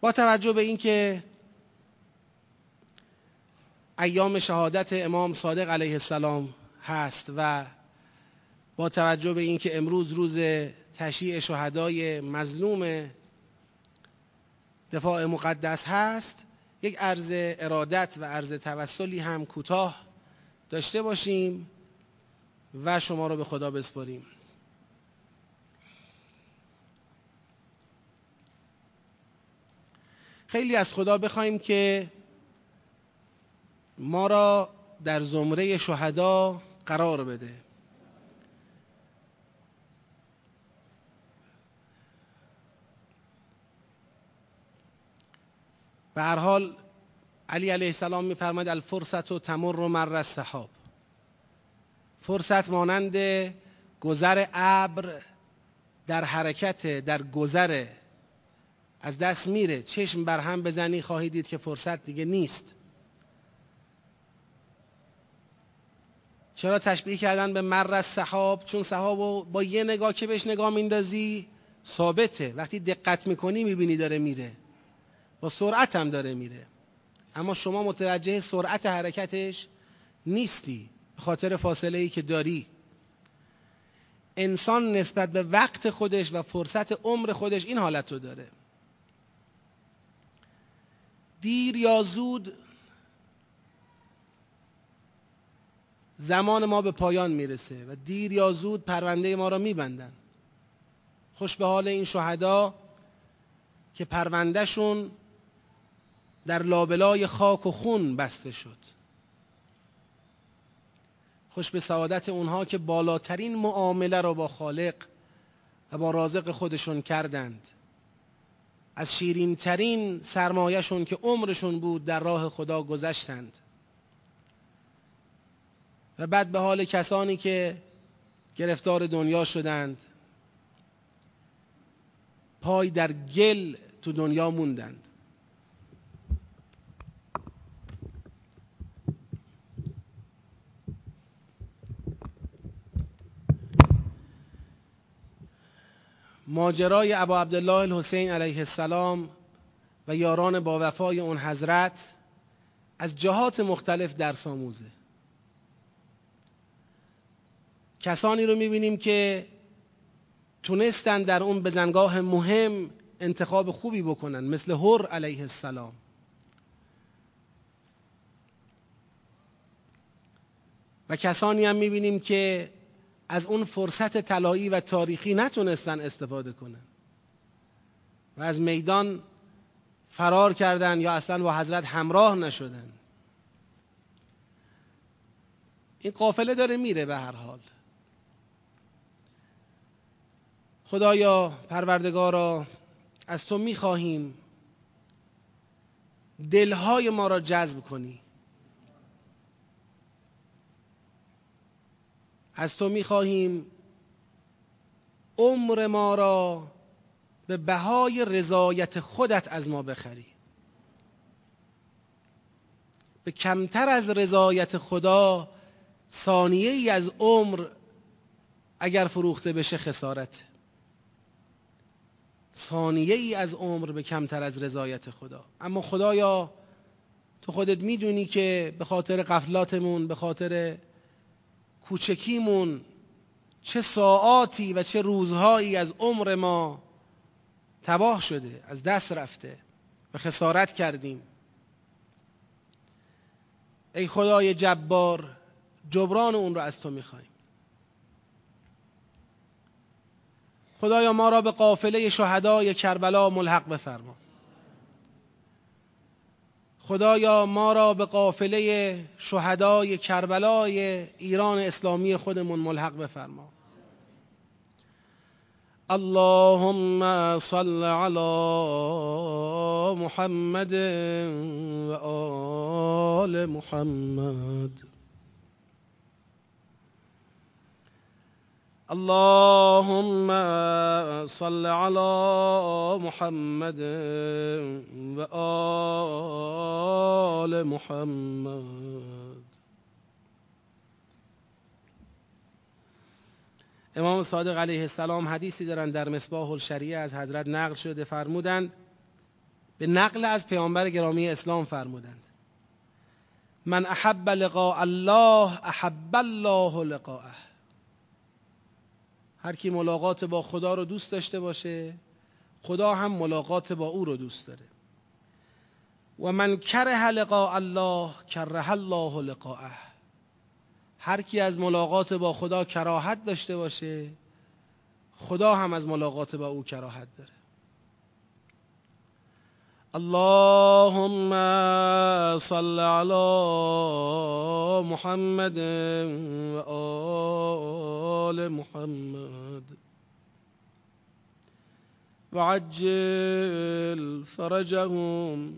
با توجه به اینکه ایام شهادت امام صادق علیه السلام هست و با توجه به اینکه امروز روز تشییع شهدای مظلوم دفاع مقدس هست یک عرض ارادت و عرض توسلی هم کوتاه داشته باشیم. و شما رو به خدا بسپاریم. خیلی از خدا بخوایم که ما را در زمره شهدا قرار بده. به هر حال علی علیه السلام میفرماید الفرصت و تمر مر السحاب فرصت مانند گذر ابر در حرکت در گذر. از دست میره. چشم بر هم بزنی خواهی دید که فرصت دیگه نیست. چرا تشبیه کردن به مر از صحاب؟ چون صحاب با یه نگاه که بهش نگاه میندازی ثابته. وقتی دقت می‌کنی می‌بینی داره میره. با سرعت هم داره میره. اما شما متوجه سرعت حرکتش نیستی. خاطر فاصله ای که داری. انسان نسبت به وقت خودش و فرصت عمر خودش این حالت رو داره. دیر یا زود زمان ما به پایان می‌رسه و دیر یا زود پرونده ما را میبندن. خوش به حال این شهدا که پروندهشون در لابلای خاک و خون بسته شد. خوش به سعادت اونها که بالاترین معامله را با خالق و با رازق خودشون کردند. از شیرین ترین سرمایهشون که عمرشون بود در راه خدا گذشتند. و بعد به حال کسانی که گرفتار دنیا شدند پای در گل تو دنیا موندند. ماجرای ابا عبدالله الحسین علیه السلام و یاران با وفای اون حضرت از جهات مختلف درس آموزه. کسانی رو می‌بینیم که تونستن در اون بزنگاه مهم انتخاب خوبی بکنن مثل هر علیه السلام. و کسانی هم می‌بینیم که از اون فرصت طلایی و تاریخی نتونستن استفاده کنن. و از میدان فرار کردن یا اصلا با حضرت همراه نشدن. این قافله داره میره به هر حال. خدایا پروردگارا از تو می‌خواهیم دلهای ما را جذب کنی. از تو می‌خواهیم عمر ما را به بهای رضایت خودت از ما بخری. به کمتر از رضایت خدا ثانیه ای از عمر اگر فروخته بشه خسارت. ثانیه ای از عمر به کمتر از رضایت خدا. اما خدایا تو خودت می‌دونی که به خاطر قفلاتمون به خاطر کوچکیمون چه ساعاتی و چه روزهایی از عمر ما تباه شده از دست رفته و خسارت کردیم. ای خدای جبار جبران اون رو از تو می‌خوایم. خدایا ما را به قافله شهدای کربلا ملحق بفرما. خدایا ما را به قافله شهدای کربلای ایران اسلامی خودمون ملحق بفرما. اللهم صل على محمد وآل محمد. اللهم صل على محمد وآل محمد امام صادق علیه السلام حدیثی دارن در مصباح الشریعه از حضرت نقل شده فرمودند. به نقل از پیامبر گرامی اسلام فرمودند. من احب لقاء الله احب الله لقاءه. هر کی ملاقات با خدا رو دوست داشته باشه خدا هم ملاقات با او رو دوست داره. و من کره لقاء الله کره الله لقاءه. هر کی از ملاقات با خدا کراهت داشته باشه خدا هم از ملاقات با او کراهت داره. اللهم صل على محمد وآل محمد. وعجل فرجهم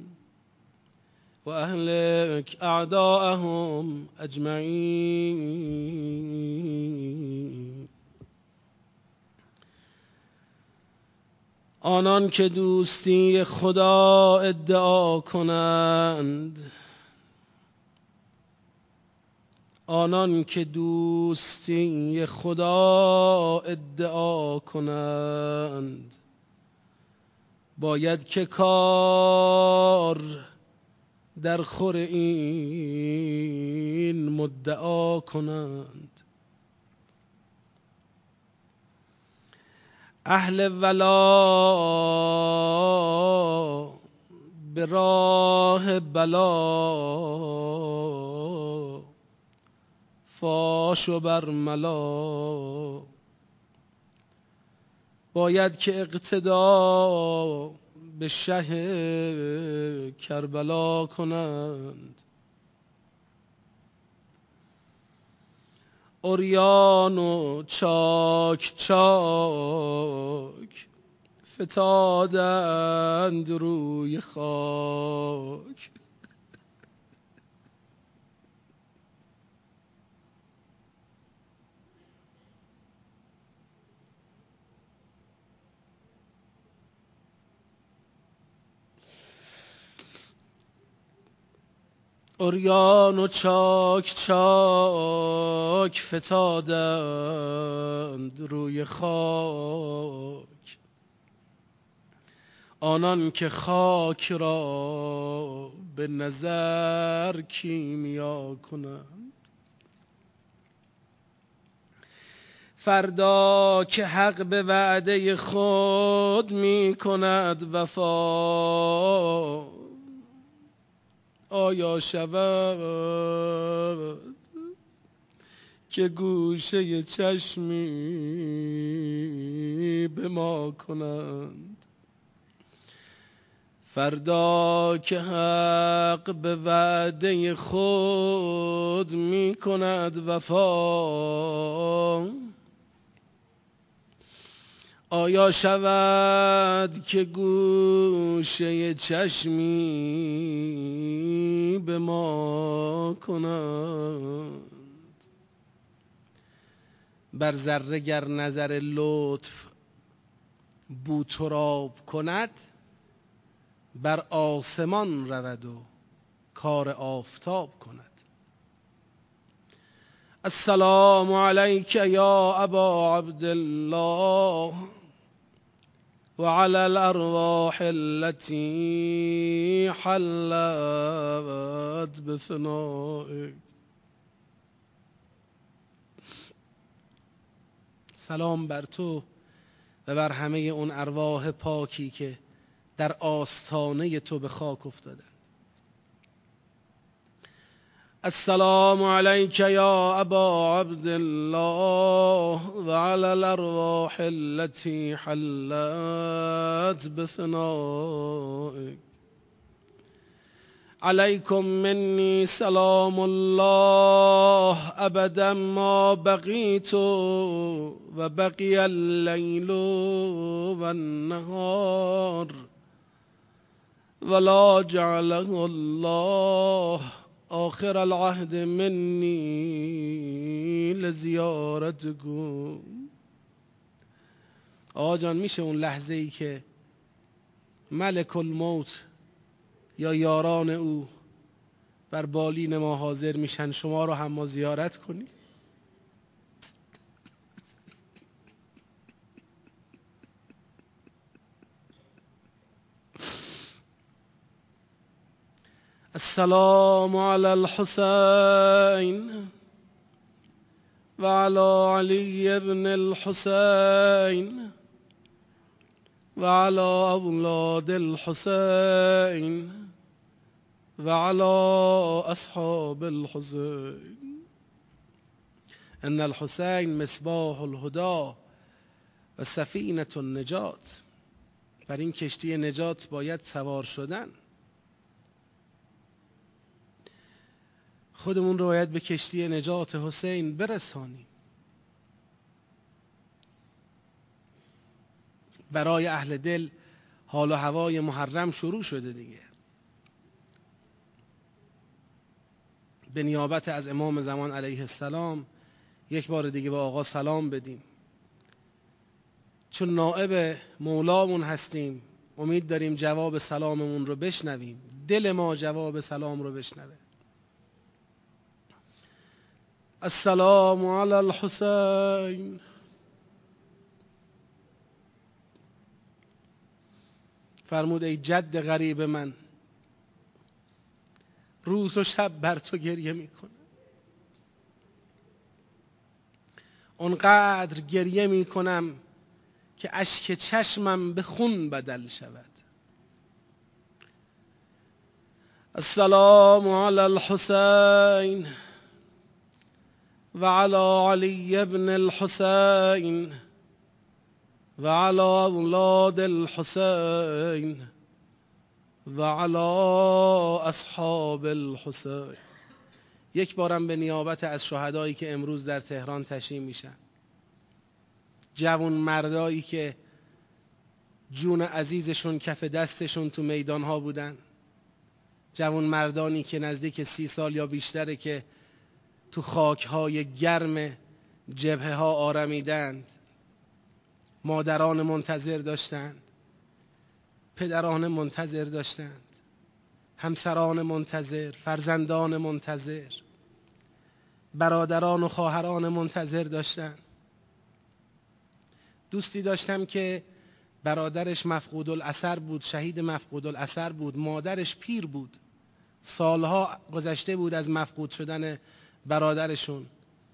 وأهلك أعداءهم أجمعين. آنان که دوستی خدا ادعا کنند. آنان که دوستی خدا ادعا کنند. باید که کار در خور این مدعا کنند. اهل ولا به راه بلا. فاش و برملا باید که اقتدا به شه کربلا کنند. اوریان و چاک چاک فتادند روی خاک. اوریان و چاک چاک فتادند روی خاک. آنان که خاک را به نظر کیمیا کنند. فردا که حق به وعده خود می کند وفا آیا شود که گوشه چشمی به ما کنند؟ فردا که حق به وعده خود می کند وفا آیا شود که گوشه چشمی به ما کند؟ بر ذره گر نظر لطف بوتراب کند بر آسمان رود و کار آفتاب کند. السلام علیک یا ابا عبدالله. وعلى الارواح التي حلت بفنائك سلام بر تو و بر همه اون ارواح پاکی که در آستانه تو به خاک افتادن. السلام عليك يا أبا عبد الله. وعلى الأرواح التي حلت بثنائك. عليكم مني سلام الله. أبدا ما بقيت وبقي الليل والنهار. ولا جعله الله آخر العهد منی لزیارتکم. آقا جان میشه اون لحظه ای که ملک الموت یا یاران او بر بالین ما حاضر میشن شما رو هم ما زیارت کنی السلام على الحسين وعلى علي بن الحسين وعلى أولاد الحسين وعلى أصحاب الحسين. ان الحسين مصباح الهدى و سفینة النجات. بر این کشتی نجات باید سوار شدن. خودمون رو باید به کشتی نجات حسین برسانیم. برای اهل دل حال و هوای محرم شروع شده دیگه. به نیابت از امام زمان علیه السلام یک بار دیگه به آقا سلام بدیم. چون نائب مولامون هستیم امید داریم جواب سلاممون رو بشنویم. دل ما جواب سلام رو بشنوه. السلام على الحسين فرمود ای جد غریب من روز و شب بر تو گریه می‌کنم. اونقدر گریه می‌کنم که اشک چشمم به خون بدل شود. السلام على الحسين وعلى علي بن الحسين وعلى أولاد الحسين وعلى اصحاب الحسين. یک بارم به نیابت از شهدایی که امروز در تهران تشییع میشن. جوون مردایی که جون عزیزشون کف دستشون تو میدان ها بودن. جوون مردانی که نزدیک سی سال یا بیشتره که تو خاکهای گرم جبهه ها آرمیدند. مادران منتظر داشتند. پدران منتظر داشتند. همسران منتظر فرزندان منتظر. برادران و خواهران منتظر داشتند. دوستی داشتم که برادرش مفقود الاثر بود شهید مفقود الاثر بود مادرش پیر بود. سالها گذشته بود از مفقود شدن برادرشون.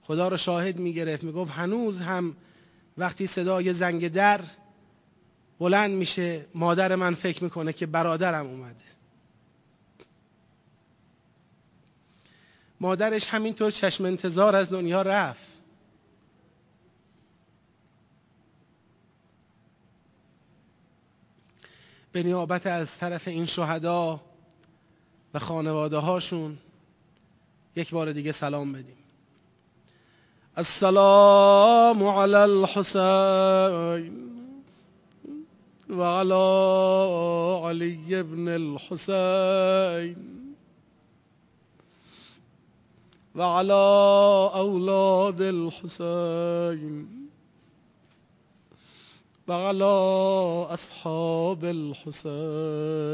خدا رو شاهد می‌گرفت. می‌گفت هنوز هم وقتی صدای زنگ در بلند میشه مادر من فکر می‌کنه که برادرم اومده. مادرش همینطور چشم انتظار از دنیا رفت. به نیابت از طرف این شهدا و خانواده هاشون یک بار دیگه سلام بدیم. السلام علی الحسین وعلى علي بن الحسين وعلى أولاد الحسين وعلى أصحاب الحسين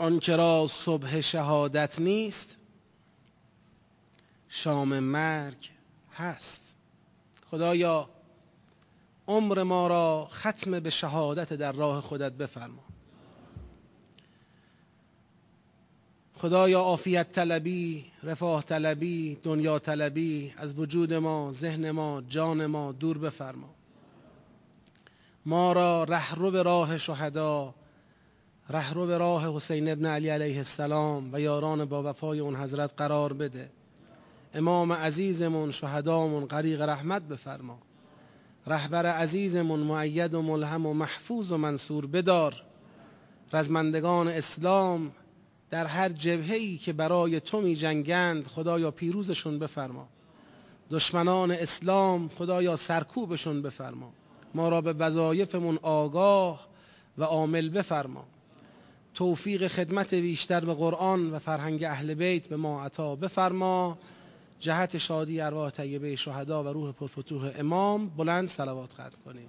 علی اصحاب الحسین آن را صبح شهادت نیست شام مرگ هست. خدایا عمر ما را ختم به شهادت در راه خودت بفرما. خدایا عافیت طلبی رفاه طلبی دنیا طلبی از وجود ما ذهن ما جان ما دور بفرما. ما را رهرو راه شهدا رهرو به راه حسین ابن علی علیه السلام و یاران با وفای اون حضرت قرار بده. امام عزیزمون شهدامون غریق رحمت بفرما. رهبر عزیزمون معید و ملهم و محفوظ و منصور بدار. رزمندگان اسلام در هر جبهه‌ای که برای تو می جنگند خدایا پیروزشون بفرما. دشمنان اسلام خدایا سرکوبشون بفرما. ما را به وظایفمون آگاه و عامل بفرما. توفیق خدمت بیشتر به قرآن و فرهنگ اهل بیت به ما عطا بفرما. جهت شادی ارواح طیبه شهدا و روح پرفتوح امام. بلند صلوات ختم کنیم.